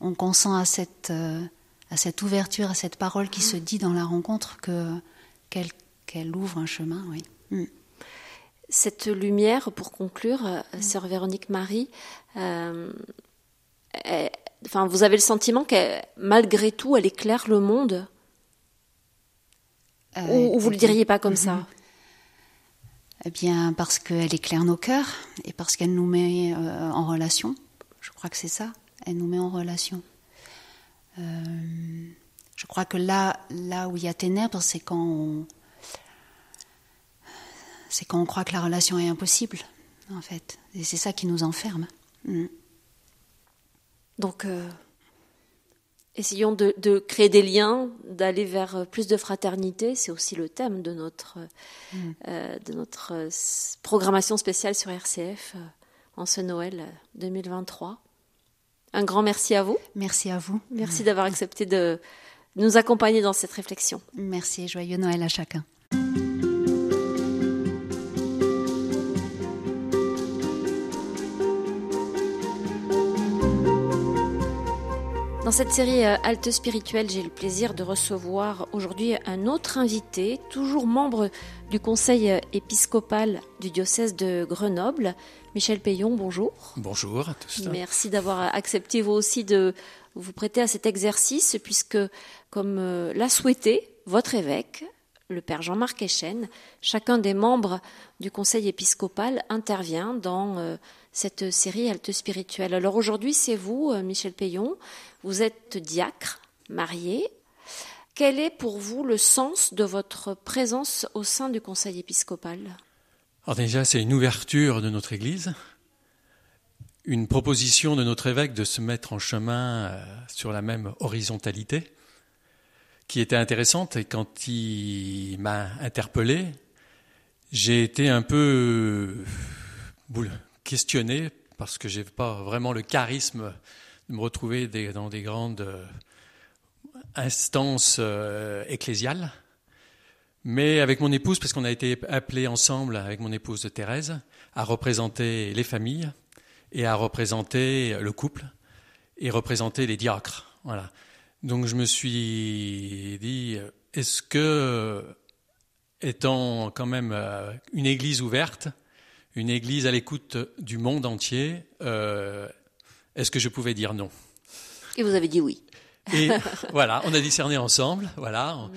on consent à cette, euh, à cette ouverture, à cette parole qui se dit dans la rencontre que qu'elle qu'elle ouvre un chemin, oui. Mm. Cette lumière, pour conclure, euh, mm. sœur Véronique Marie, euh, enfin, vous avez le sentiment que malgré tout, elle éclaire le monde? Euh, Ou, vous ne le diriez pas comme ça? Eh bien, parce qu'elle éclaire nos cœurs et parce qu'elle nous met en relation. Je crois que c'est ça. elle nous met en relation. Je crois que là, là où il y a ténèbres, c'est quand on, c'est quand on croit que la relation est impossible, en fait. Et c'est ça qui nous enferme. Mm. Donc, euh, essayons de, de, créer des liens, d'aller vers plus de fraternité. C'est aussi le thème de notre, mm. euh, de notre programmation spéciale sur RCF euh, en ce Noël 2023. Un grand merci à vous. Merci à vous. Merci d'avoir accepté de nous accompagner dans cette réflexion. Merci et joyeux Noël à chacun. Dans cette série euh, Halte spirituelle, j'ai le plaisir de recevoir aujourd'hui un autre invité, toujours membre du conseil euh, épiscopal du diocèse de Grenoble, Michel Payon. Bonjour. Bonjour à tous. Merci d'avoir accepté vous aussi de vous prêter à cet exercice, puisque, comme euh, l'a souhaité votre évêque, le père Jean-Marc Echen, chacun des membres du conseil épiscopal intervient dans cette série Halte spirituelle. Alors aujourd'hui, c'est vous, Michel Payon. Vous êtes diacre, marié. Quel est pour vous le sens de votre présence au sein du Conseil épiscopal? Alors déjà, c'est une ouverture de notre Église, une proposition de notre évêque de se mettre en chemin euh, sur la même horizontalité, qui était intéressante. Et quand il m'a interpellé, j'ai été un peu euh, questionné parce que je n'ai pas vraiment le charisme de me retrouver dans des grandes euh, instances euh, ecclésiales. Mais avec mon épouse, parce qu'on a été appelés ensemble avec mon épouse Thérèse à représenter les familles et à représenter le couple et représenter les diacres. Voilà. Donc je me suis dit, est-ce que, étant quand même euh, une église ouverte, une église à l'écoute du monde entier, est-ce que je pouvais dire non? Et vous avez dit oui. Et voilà, on a discerné ensemble, voilà,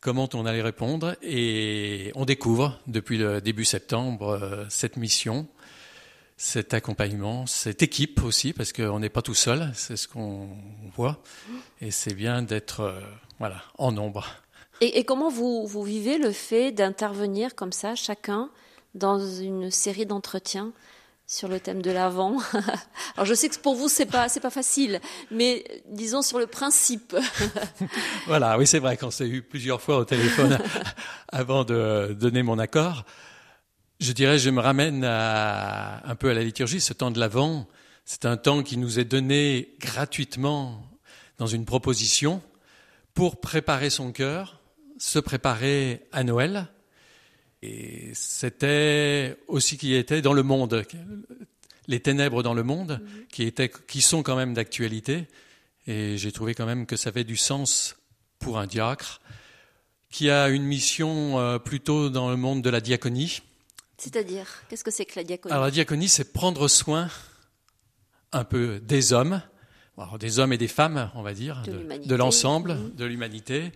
comment on allait répondre, et on découvre depuis le début septembre euh, cette mission, cet accompagnement, cette équipe aussi, parce qu'on n'est pas tout seul, c'est ce qu'on voit, et c'est bien d'être euh, voilà en nombre. Et, et comment vous, vous vivez le fait d'intervenir comme ça, chacun, dans une série d'entretiens sur le thème de l'avant. Alors je sais que pour vous c'est pas c'est pas facile, mais disons sur le principe. voilà, oui c'est vrai qu'on s'est eu plusieurs fois au téléphone avant de donner mon accord. Je dirais, je me ramène un peu à la liturgie. Ce temps de l'avant, c'est un temps qui nous est donné gratuitement dans une proposition pour préparer son cœur, se préparer à Noël et c'était aussi qui était dans le monde, les ténèbres dans le monde, mhm. qui, étaient, qui sont quand même d'actualité. Et j'ai trouvé quand même que ça avait du sens pour un diacre qui a une mission euh, plutôt dans le monde de la diaconie. C'est-à-dire, qu'est-ce que c'est que la diaconie? Alors la diaconie, c'est prendre soin un peu des hommes, des hommes et des femmes, on va dire, de, l'ensemble, de l'humanité,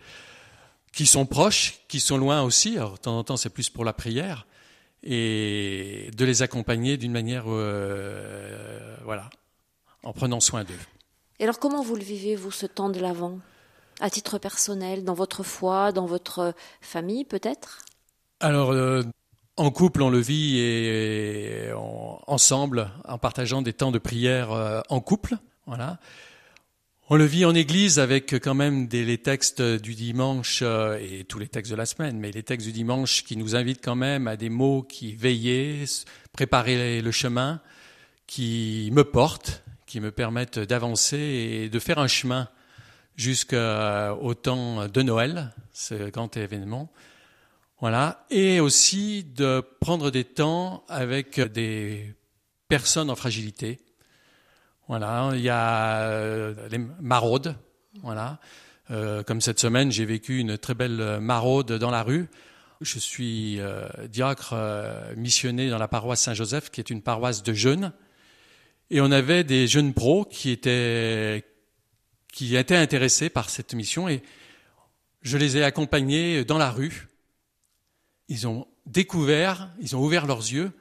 qui sont proches, qui sont loin aussi. Alors, de temps en temps, c'est plus pour la prière. Et de les accompagner d'une manière, euh, voilà, en prenant soin d'eux. Et alors, comment vous le vivez, vous, ce temps de l'Avent? À titre personnel, dans votre foi, dans votre famille, peut-être? Alors, euh, en couple, on le vit et, ensemble, en partageant des temps de prière euh, en couple. Voilà. On le vit en Église avec quand même des, les textes du dimanche euh, et tous les textes de la semaine, mais les textes du dimanche qui nous invitent quand même à des mots qui veillent, préparer le chemin, qui me portent, qui me permettent d'avancer et de faire un chemin jusqu'au temps de Noël, ce grand événement. Voilà. Et aussi de prendre des temps avec des personnes en fragilité, voilà, il y a euh, les maraudes. Voilà. Euh, comme cette semaine, j'ai vécu une très belle maraude dans la rue. Je suis euh, diacre missionné dans la paroisse Saint-Joseph, qui est une paroisse de jeunes. Et on avait des jeunes pros qui étaient, qui étaient intéressés par cette mission et je les ai accompagnés dans la rue. Ils ont découvert, ils ont ouvert leurs yeux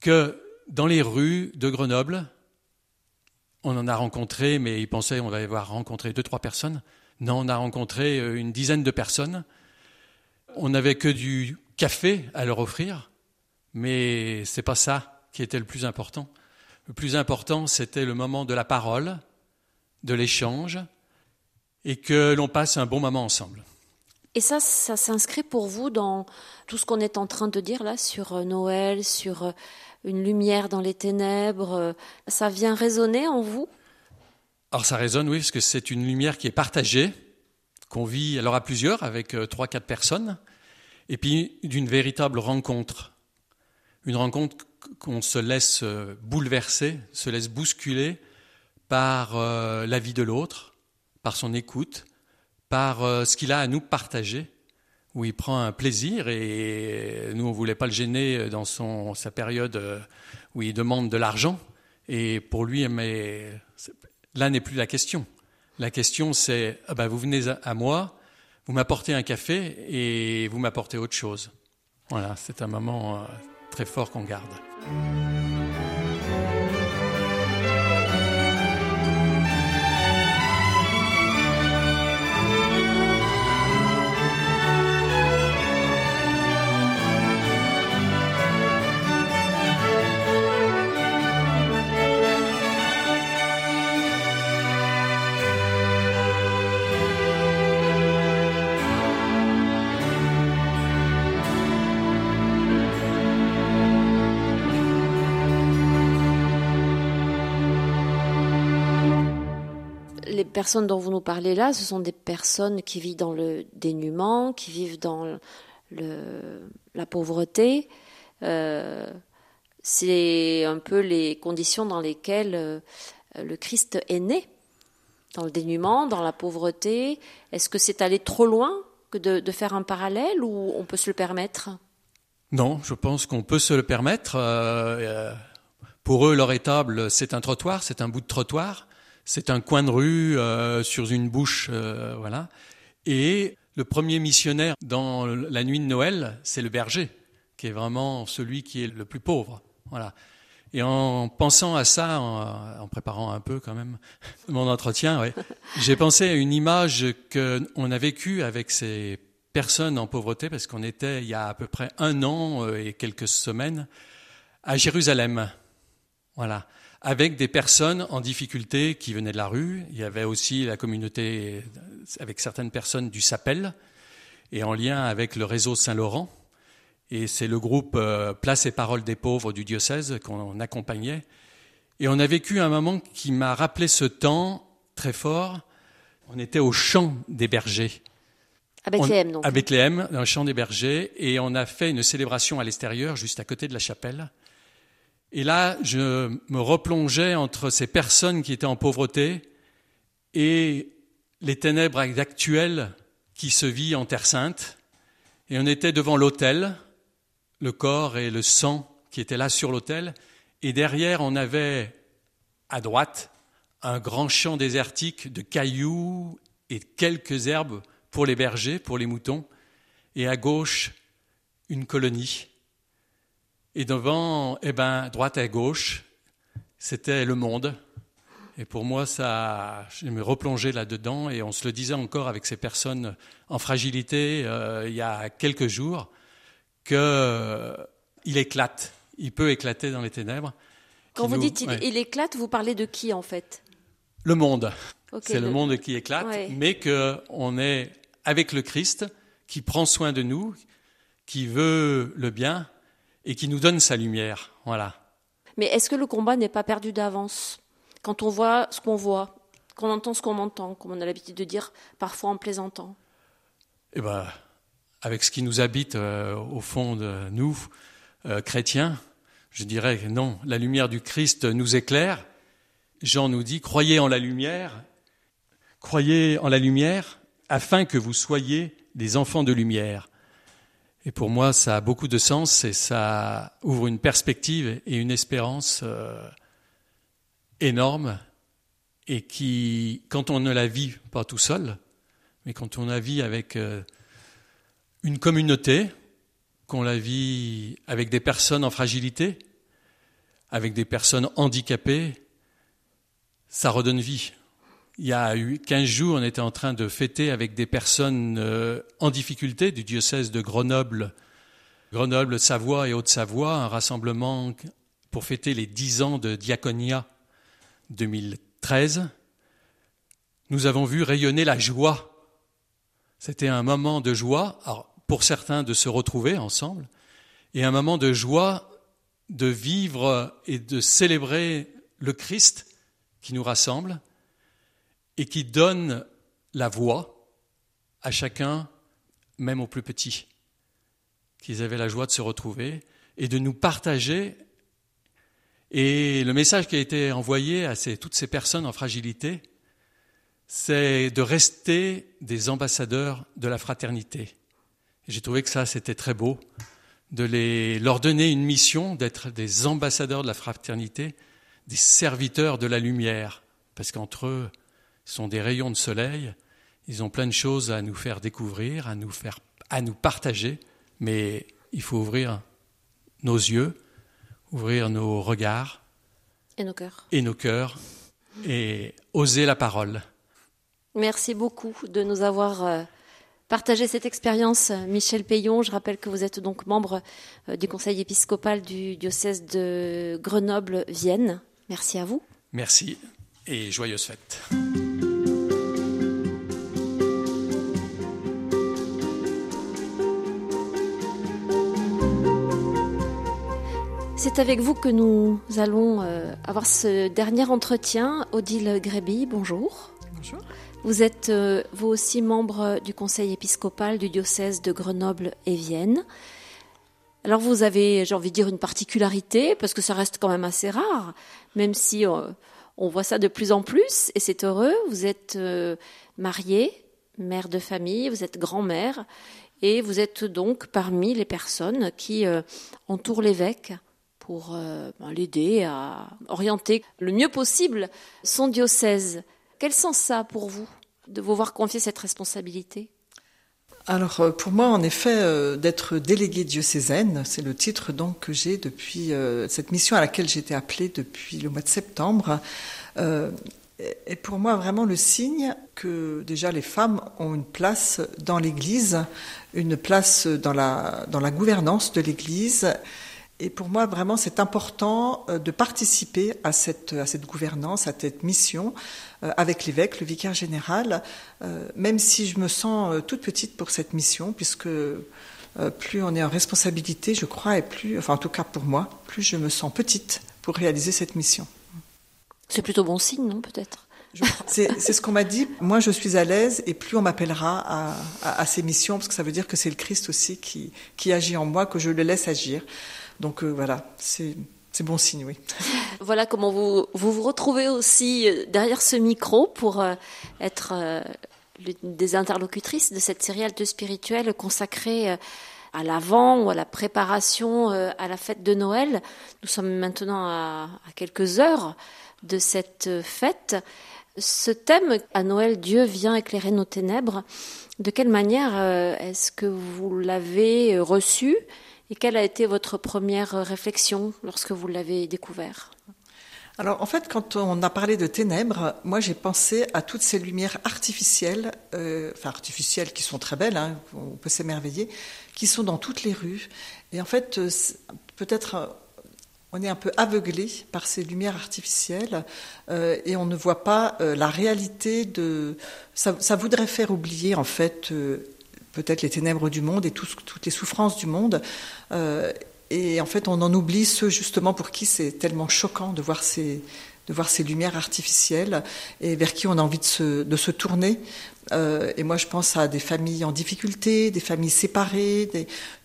que dans les rues de Grenoble, on en a rencontré, mais ils pensaient on va avoir rencontré deux, trois personnes. Non, on a rencontré euh, une dizaine de personnes. On n'avait que du café à leur offrir, mais c'est pas ça qui était le plus important. Le plus important, c'était le moment de la parole, de l'échange, et que l'on passe un bon moment ensemble. Et ça, ça s'inscrit pour vous dans tout ce qu'on est en train de dire là sur euh, Noël, sur euh, une lumière dans les ténèbres. Ça vient résonner en vous? Alors ça résonne, oui, parce que c'est une lumière qui est partagée, qu'on vit alors à plusieurs, avec euh, trois, quatre personnes, et puis d'une véritable rencontre. Une rencontre qu'on se laisse bouleverser, se laisse bousculer par la vie de l'autre, par son écoute, par euh, ce qu'il a à nous partager, où il prend un plaisir et nous, on ne voulait pas le gêner dans son, sa période euh, où il demande de l'argent. Et pour lui, mais là n'est plus la question. La question, c'est ah ben, vous venez à moi, vous m'apportez un café et vous m'apportez autre chose. Voilà, c'est un moment euh, très fort qu'on garde. Personnes dont vous nous parlez là, ce sont des personnes qui vivent dans le dénuement, qui vivent dans la pauvreté. Euh, c'est un peu les conditions dans lesquelles euh, le Christ est né, dans le dénuement, dans la pauvreté. Est-ce que c'est aller trop loin que de, faire un parallèle ou on peut se le permettre? Non, je pense qu'on peut se le permettre. Euh, pour eux, leur étable, c'est un trottoir, c'est un bout de trottoir c'est un coin de rue euh, sur une bouche, euh, voilà. Et le premier missionnaire dans la nuit de Noël, c'est le berger, qui est vraiment celui qui est le plus pauvre, voilà. Et en pensant à ça, en, préparant un peu quand même mon entretien, ouais, j'ai pensé à une image qu'on a vécue avec ces personnes en pauvreté, parce qu'on était il y a à peu près un an euh, et quelques semaines à Jérusalem. Voilà avec des personnes en difficulté qui venaient de la rue. Il y avait aussi la communauté avec certaines personnes du Sapel et en lien avec le réseau Saint-Laurent. Et c'est le groupe euh, Place et Parole des pauvres du diocèse qu'on accompagnait. Et on a vécu un moment qui m'a rappelé ce temps très fort. On était au champ des bergers. À Bethléem, donc. À Bethléem, dans le champ des bergers. Et on a fait une célébration à l'extérieur, juste à côté de la chapelle. Et là, je me replongeais entre ces personnes qui étaient en pauvreté et les ténèbres actuelles qui se vit en Terre Sainte. Et on était devant l'autel, le corps et le sang qui étaient là sur l'autel. Et derrière, on avait à droite un grand champ désertique de cailloux et quelques herbes pour les bergers, pour les moutons. Et à gauche, une colonie et devant, eh ben, droite et gauche, c'était le monde. Et pour moi, ça, je me replongeais là-dedans et on se le disait encore avec ces personnes en fragilité euh, il y a quelques jours qu'il euh, éclate, il peut éclater dans les ténèbres. Quand vous dites il, éclate, vous parlez de qui en fait? Le monde. C'est le... monde qui éclate, mais qu'on est avec le Christ qui prend soin de nous, qui veut le bien et qui nous donne sa lumière. Voilà. Mais est-ce que le combat n'est pas perdu d'avance? Quand on voit ce qu'on voit, qu'on entend ce qu'on entend, comme on a l'habitude de dire parfois en plaisantant Eh ben, avec ce qui nous habite euh, au fond de nous, euh, chrétiens, je dirais que non, la lumière du Christ nous éclaire. Jean nous dit, croyez en la lumière, croyez en la lumière afin que vous soyez des enfants de lumière. Et pour moi, ça a beaucoup de sens et ça ouvre une perspective et une espérance euh, énorme et qui, quand on ne la vit pas tout seul, mais quand on la vit avec euh, une communauté, qu'on la vit avec des personnes en fragilité, avec des personnes handicapées, ça redonne vie. Il y a eu 15 jours, on était en train de fêter avec des personnes euh, en difficulté du diocèse de Grenoble, Grenoble, Savoie et Haute-Savoie, un rassemblement pour fêter les 10 ans de Diaconia 2013. Nous avons vu rayonner la joie. C'était un moment de joie, pour certains de se retrouver ensemble, et un moment de joie de vivre et de célébrer le Christ qui nous rassemble et qui donne la voix à chacun, même aux plus petits, qu'ils avaient la joie de se retrouver et de nous partager. Et le message qui a été envoyé à toutes ces personnes en fragilité, c'est de rester des ambassadeurs de la fraternité. J'ai trouvé que ça, c'était très beau, de leur donner une mission d'être des ambassadeurs de la fraternité, des serviteurs de la lumière, parce qu'entre eux, sont des rayons de soleil. Ils ont plein de choses à nous faire découvrir, à nous faire, à nous partager, mais il faut ouvrir nos yeux, ouvrir nos regards et nos cœurs et nos cœurs et oser la parole. Merci beaucoup de nous avoir euh, partagé cette expérience, Michel Payon. Je rappelle que vous êtes donc membre euh, du conseil épiscopal du diocèse de Grenoble-Vienne. Merci à vous. Merci et joyeuses fêtes. C'est avec vous que nous allons euh, avoir ce dernier entretien. Odile Gréby, bonjour. Bonjour. Vous êtes euh, vous aussi membre du conseil épiscopal du diocèse de Grenoble et Vienne. Alors vous avez, j'ai envie de dire, une particularité, parce que ça reste quand même assez rare, même si euh, on voit ça de plus en plus, et c'est heureux. Vous êtes mariée, mère de famille, vous êtes grand-mère, et vous êtes donc parmi les personnes qui entourent l'évêque pour euh, ben, l'aider à orienter le mieux possible son diocèse. Quel sens ça a pour vous de vous voir confier cette responsabilité? Alors euh, pour moi, en effet, euh, d'être déléguée diocésaine, c'est le titre donc que j'ai depuis cette mission à laquelle j'ai été appelée depuis le mois de septembre. est pour moi vraiment le signe que déjà les femmes ont une place dans l'Église, une place dans la, dans la gouvernance de l'Église. Et pour moi, vraiment, c'est important euh, de participer à cette, à cette gouvernance, à cette mission euh, avec l'évêque, le vicaire général, euh, même si je me sens toute petite pour cette mission, puisque plus on est en responsabilité, je crois, et plus, enfin en tout cas pour moi, plus je me sens petite pour réaliser cette mission. C'est plutôt bon signe, non, peut-être? C'est ce qu'on m'a dit. Moi, je suis à l'aise et plus on m'appellera à, à, ces missions, parce que ça veut dire que c'est le Christ aussi qui, qui agit en moi, que je le laisse agir. Donc euh, voilà, c'est bon signe, oui. Voilà comment vous, vous retrouvez aussi euh, derrière ce micro pour euh, être des interlocutrices de cette série Alte spirituelle consacrée à l'avant ou à la préparation à la fête de Noël. Nous sommes maintenant à quelques heures de cette fête. Ce thème, à Noël, Dieu vient éclairer nos ténèbres. De quelle manière est-ce que vous l'avez reçu? Et quelle a été votre première réflexion lorsque vous l'avez découvert? Alors en fait, quand on a parlé de ténèbres, moi j'ai pensé à toutes ces lumières artificielles, euh, enfin artificielles qui sont très belles, hein, on peut s'émerveiller, qui sont dans toutes les rues. Et en fait, euh, peut-être on est un peu aveuglé par ces lumières artificielles euh, et on ne voit pas la réalité de. Ça, voudrait faire oublier en fait peut-être les ténèbres du monde et toutes les souffrances du monde. Euh, et en fait, on en oublie ceux justement pour qui c'est tellement choquant de voir ces, de voir ces lumières artificielles et vers qui on a envie de se, de se tourner. Euh, et moi, je pense à des familles en difficulté, des familles séparées,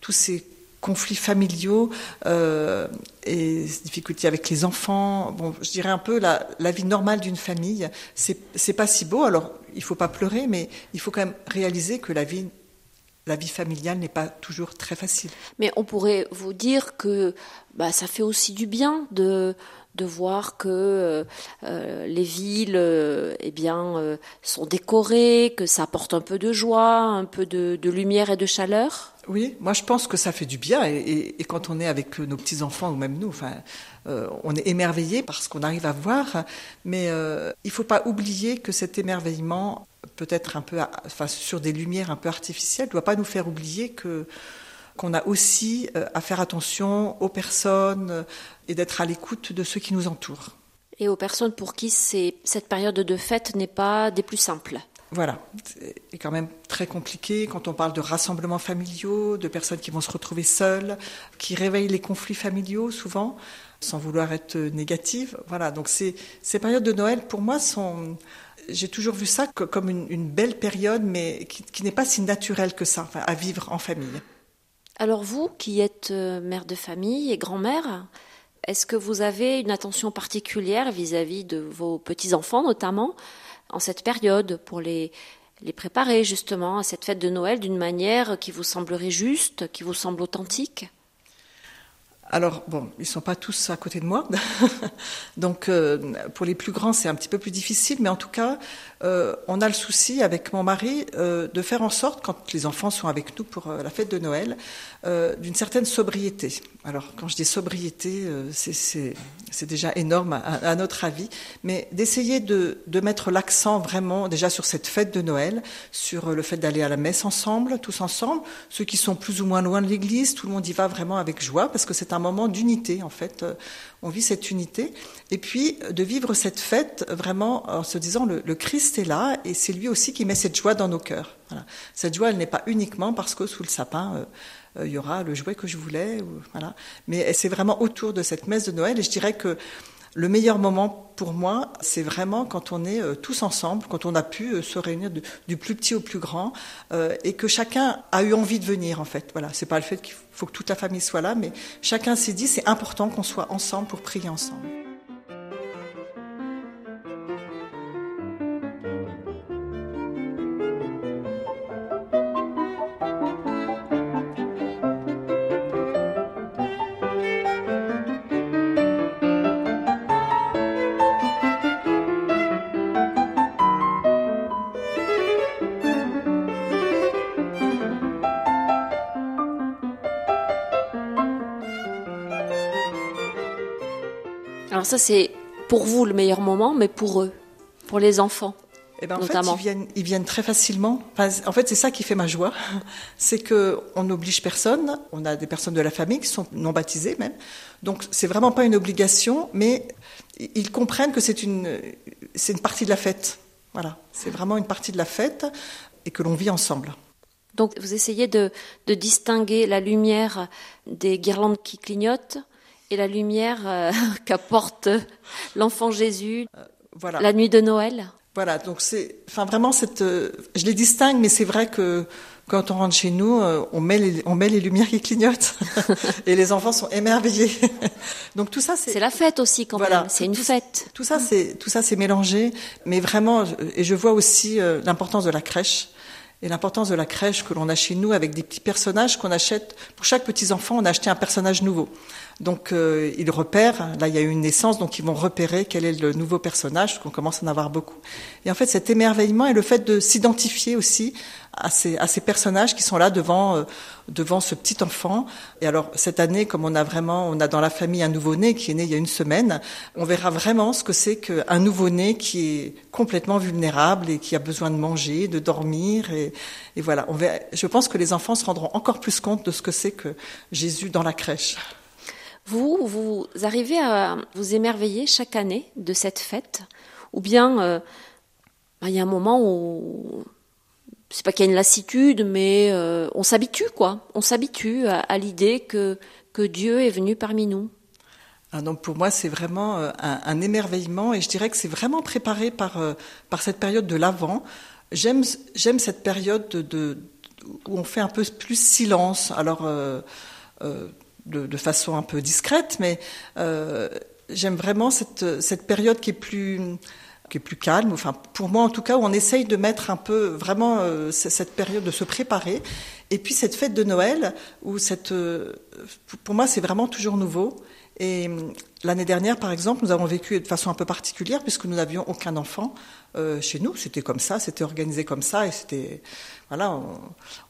tous ces conflits familiaux euh, et difficultés avec les enfants. Bon, je dirais un peu la, la vie normale d'une famille. C'est pas si beau. Alors, il faut pas pleurer, mais il faut quand même réaliser que la vie la vie familiale n'est pas toujours très facile. Mais on pourrait vous dire que bah, ça fait aussi du bien de, de voir que euh, euh, les villes euh, eh bien, sont décorées, que ça apporte un peu de joie, un peu de, lumière et de chaleur. Oui, moi je pense que ça fait du bien et, quand on est avec nos petits enfants ou même nous, enfin, euh, on est émerveillé par ce qu'on arrive à voir, mais euh, il faut pas oublier que cet émerveillement, peut-être un peu, enfin, sur des lumières un peu artificielles, ne doit pas nous faire oublier que qu'on a aussi euh, à faire attention aux personnes et d'être à l'écoute de ceux qui nous entourent. Et aux personnes pour qui cette période de fête n'est pas des plus simples. Voilà, c'est quand même très compliqué quand on parle de rassemblements familiaux, de personnes qui vont se retrouver seules, qui réveillent les conflits familiaux souvent, sans vouloir être négative. Voilà, donc ces, périodes de Noël, pour moi, sont. J'ai toujours vu ça comme une, belle période, mais qui, n'est pas si naturelle que ça, à vivre en famille. Alors vous, qui êtes euh, mère de famille et grand-mère, est-ce que vous avez une attention particulière vis-à-vis -vis de vos petits-enfants notamment en cette période pour les, les préparer justement à cette fête de Noël d'une manière qui vous semblerait juste, qui vous semble authentique? Alors, bon, ils sont pas tous à côté de moi. Donc, euh, pour les plus grands, c'est un petit peu plus difficile. Mais en tout cas, euh, on a le souci avec mon mari euh, de faire en sorte, quand les enfants sont avec nous pour la fête de Noël, d'une certaine sobriété. Alors, quand je dis sobriété, c'est déjà énorme à, notre avis. Mais d'essayer de, de mettre l'accent vraiment déjà sur cette fête de Noël, sur le fait d'aller à la messe ensemble, tous ensemble. Ceux qui sont plus ou moins loin de l'église, tout le monde y va vraiment avec joie parce que c'est un moment d'unité, en fait. Euh, on vit cette unité. Et puis, de vivre cette fête vraiment en se disant, le, Christ est là et c'est lui aussi qui met cette joie dans nos cœurs. Cette joie, elle n'est pas uniquement parce que sous le sapin, euh, euh, il y aura le jouet que je voulais. voilà. Mais c'est vraiment autour de cette messe de Noël. Et je dirais que le meilleur moment pour moi, c'est vraiment quand on est euh, tous ensemble, quand on a pu euh, se réunir du plus petit au plus grand, euh, et que chacun a eu envie de venir en fait. Voilà, c'est pas le fait qu'il faut que toute la famille soit là, mais chacun s'est dit c'est important qu'on soit ensemble pour prier ensemble. Ça, c'est pour vous le meilleur moment, mais pour eux, pour les enfants. Eh ben, en fait, ils viennent, ils viennent très facilement. en fait, c'est ça qui fait ma joie, c'est que on n'oblige personne. On a des personnes de la famille qui sont non baptisées même, donc c'est vraiment pas une obligation, mais ils comprennent que c'est une, c'est une partie de la fête. Voilà, c'est vraiment une partie de la fête et que l'on vit ensemble. Donc, vous essayez de, de distinguer la lumière des guirlandes qui clignotent et la lumière euh, qu'apporte l'enfant Jésus euh, voilà. la nuit de Noël. Voilà, donc c'est, enfin vraiment cette, euh, je les distingue, mais c'est vrai que quand on rentre chez nous, on met les, on met les lumières qui clignotent et les enfants sont émerveillés. donc tout ça, c'est. C'est la fête aussi quand même. C'est une fête. Tout ça, c'est tout ça, c'est mélangé, mais vraiment, et je vois aussi l'importance de la crèche et l'importance de la crèche que l'on a chez nous avec des petits personnages qu'on achète. Pour chaque petit enfant, on a acheté un personnage nouveau. Donc euh, ils repèrent, là il y a eu une naissance, donc ils vont repérer quel est le nouveau personnage, qu'on commence à en avoir beaucoup. Et en fait cet émerveillement et le fait de s'identifier aussi à ces, à ces personnages qui sont là devant, euh, devant ce petit enfant. Et alors cette année, comme on a vraiment, on a dans la famille un nouveau-né qui est né il y a une semaine, on verra vraiment ce que c'est qu'un nouveau-né qui est complètement vulnérable et qui a besoin de manger, de dormir. Et, et voilà, je pense que les enfants se rendront encore plus compte de ce que c'est que Jésus dans la crèche. Vous, vous arrivez à vous émerveiller chaque année de cette fête Ou bien euh, bah, il y a un moment où c'est pas qu'il y a une lassitude, mais euh, on s'habitue, quoi. On s'habitue à, l'idée que, que Dieu est venu parmi nous. Ah, donc pour moi, c'est vraiment euh, un, émerveillement et je dirais que c'est vraiment préparé par, par cette période de l'Avent. J'aime, j'aime cette période de, où on fait un peu plus silence. Alors, de, façon un peu discrète, mais euh, j'aime vraiment cette, cette période qui est plus qui est plus calme, enfin pour moi en tout cas, où on essaye de mettre un peu vraiment euh, cette période de se préparer, et puis cette fête de Noël où cette, euh, pour moi c'est vraiment toujours nouveau, Et hum, l'année dernière, par exemple, nous avons vécu de façon un peu particulière puisque nous n'avions aucun enfant euh, chez nous. C'était comme ça, c'était organisé comme ça et c'était voilà,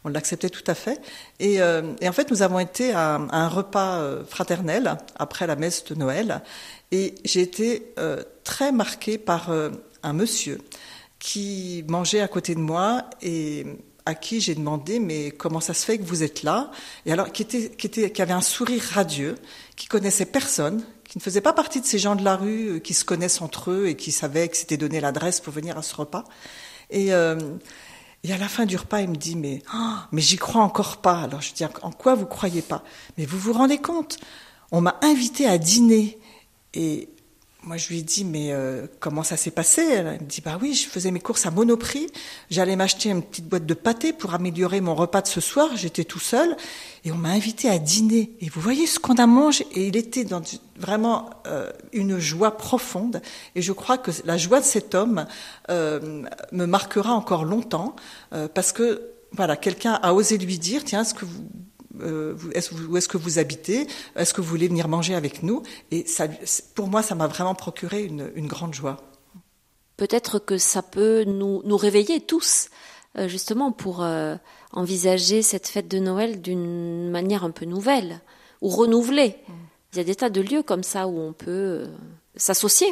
on, l'acceptait tout à fait. Et, euh, et, en fait, nous avons été à, un repas euh, fraternel après la messe de Noël et j'ai été très marquée par un monsieur qui mangeait à côté de moi et à qui j'ai demandé mais comment ça se fait que vous êtes là? Et alors qui était qui était qui avait un sourire radieux qui connaissait personne qui ne faisait pas partie de ces gens de la rue euh, qui se connaissent entre eux et qui savaient que c'était donné l'adresse pour venir à ce repas. Et euh, et à la fin du repas, il me dit mais oh, mais j'y crois encore pas. Alors je dis en quoi vous croyez pas? Mais vous vous rendez compte? On m'a invité à dîner et moi, je lui ai dit, mais euh, comment ça s'est passé? Elle me dit, bah oui, je faisais mes courses à Monoprix. J'allais m'acheter une petite boîte de pâté pour améliorer mon repas de ce soir. J'étais tout seul et on m'a invité à dîner. Et vous voyez ce qu'on a mangé? Et il était dans vraiment euh, une joie profonde. Et je crois que la joie de cet homme euh, me marquera encore longtemps parce que voilà, quelqu'un a osé lui dire, tiens, est-ce que vous euh, est-ce, où est-ce que vous habitez Est-ce que vous voulez venir manger avec nous Et ça, pour moi, ça m'a vraiment procuré une, une grande joie. Peut-être que ça peut nous, nous réveiller tous, euh, justement, pour euh, envisager cette fête de Noël d'une manière un peu nouvelle ou renouvelée. Mm. Il y a des tas de lieux comme ça où on peut s'associer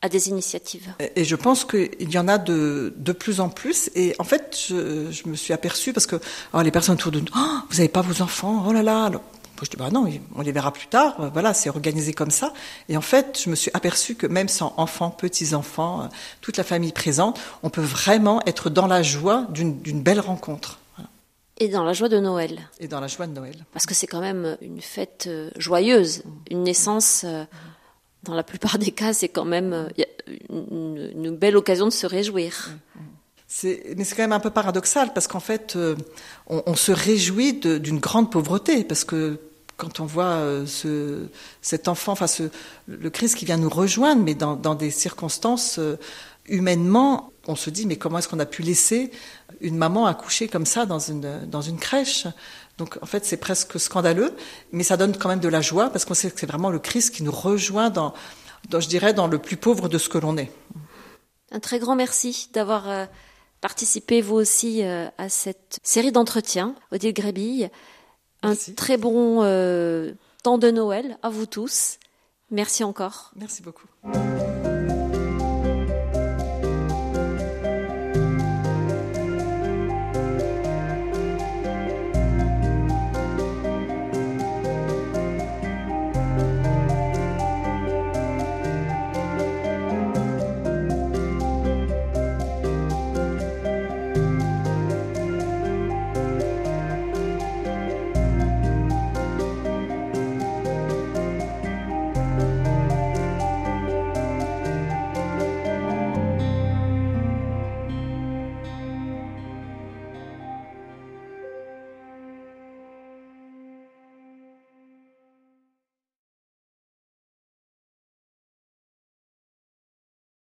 à des initiatives. Et je pense qu'il y en a de, de plus en plus. Et en fait, je, je me suis aperçue parce que alors les personnes autour de nous, oh, vous n'avez pas vos enfants, oh là là. Alors, je dis bah non, on les verra plus tard. Voilà, c'est organisé comme ça. Et en fait, je me suis aperçue que même sans enfants, petits enfants, euh, toute la famille présente, on peut vraiment être dans la joie d'une belle rencontre. Voilà. Et dans la joie de Noël. Et dans la joie de Noël. Parce que c'est quand même une fête euh, joyeuse, une naissance. Euh, dans la plupart des cas, c'est quand même une, une, belle occasion de se réjouir. Mais c'est quand même un peu paradoxal parce qu'en fait, euh, on, se réjouit d'une grande pauvreté parce que quand on voit euh, ce, cet enfant, enfin le Christ qui vient nous rejoindre, mais dans, des circonstances euh, humainement, on se dit mais comment est-ce qu'on a pu laisser une maman accoucher comme ça dans une crèche? Donc en fait, c'est presque scandaleux, mais ça donne quand même de la joie parce qu'on sait que c'est vraiment le Christ qui nous rejoint dans, dans, je dirais, dans le plus pauvre de ce que l'on est. Un très grand merci d'avoir euh, participé vous aussi euh, à cette série d'entretiens, Odile Grébille. Un merci. très bon euh, temps de Noël à vous tous. Merci encore. Merci beaucoup.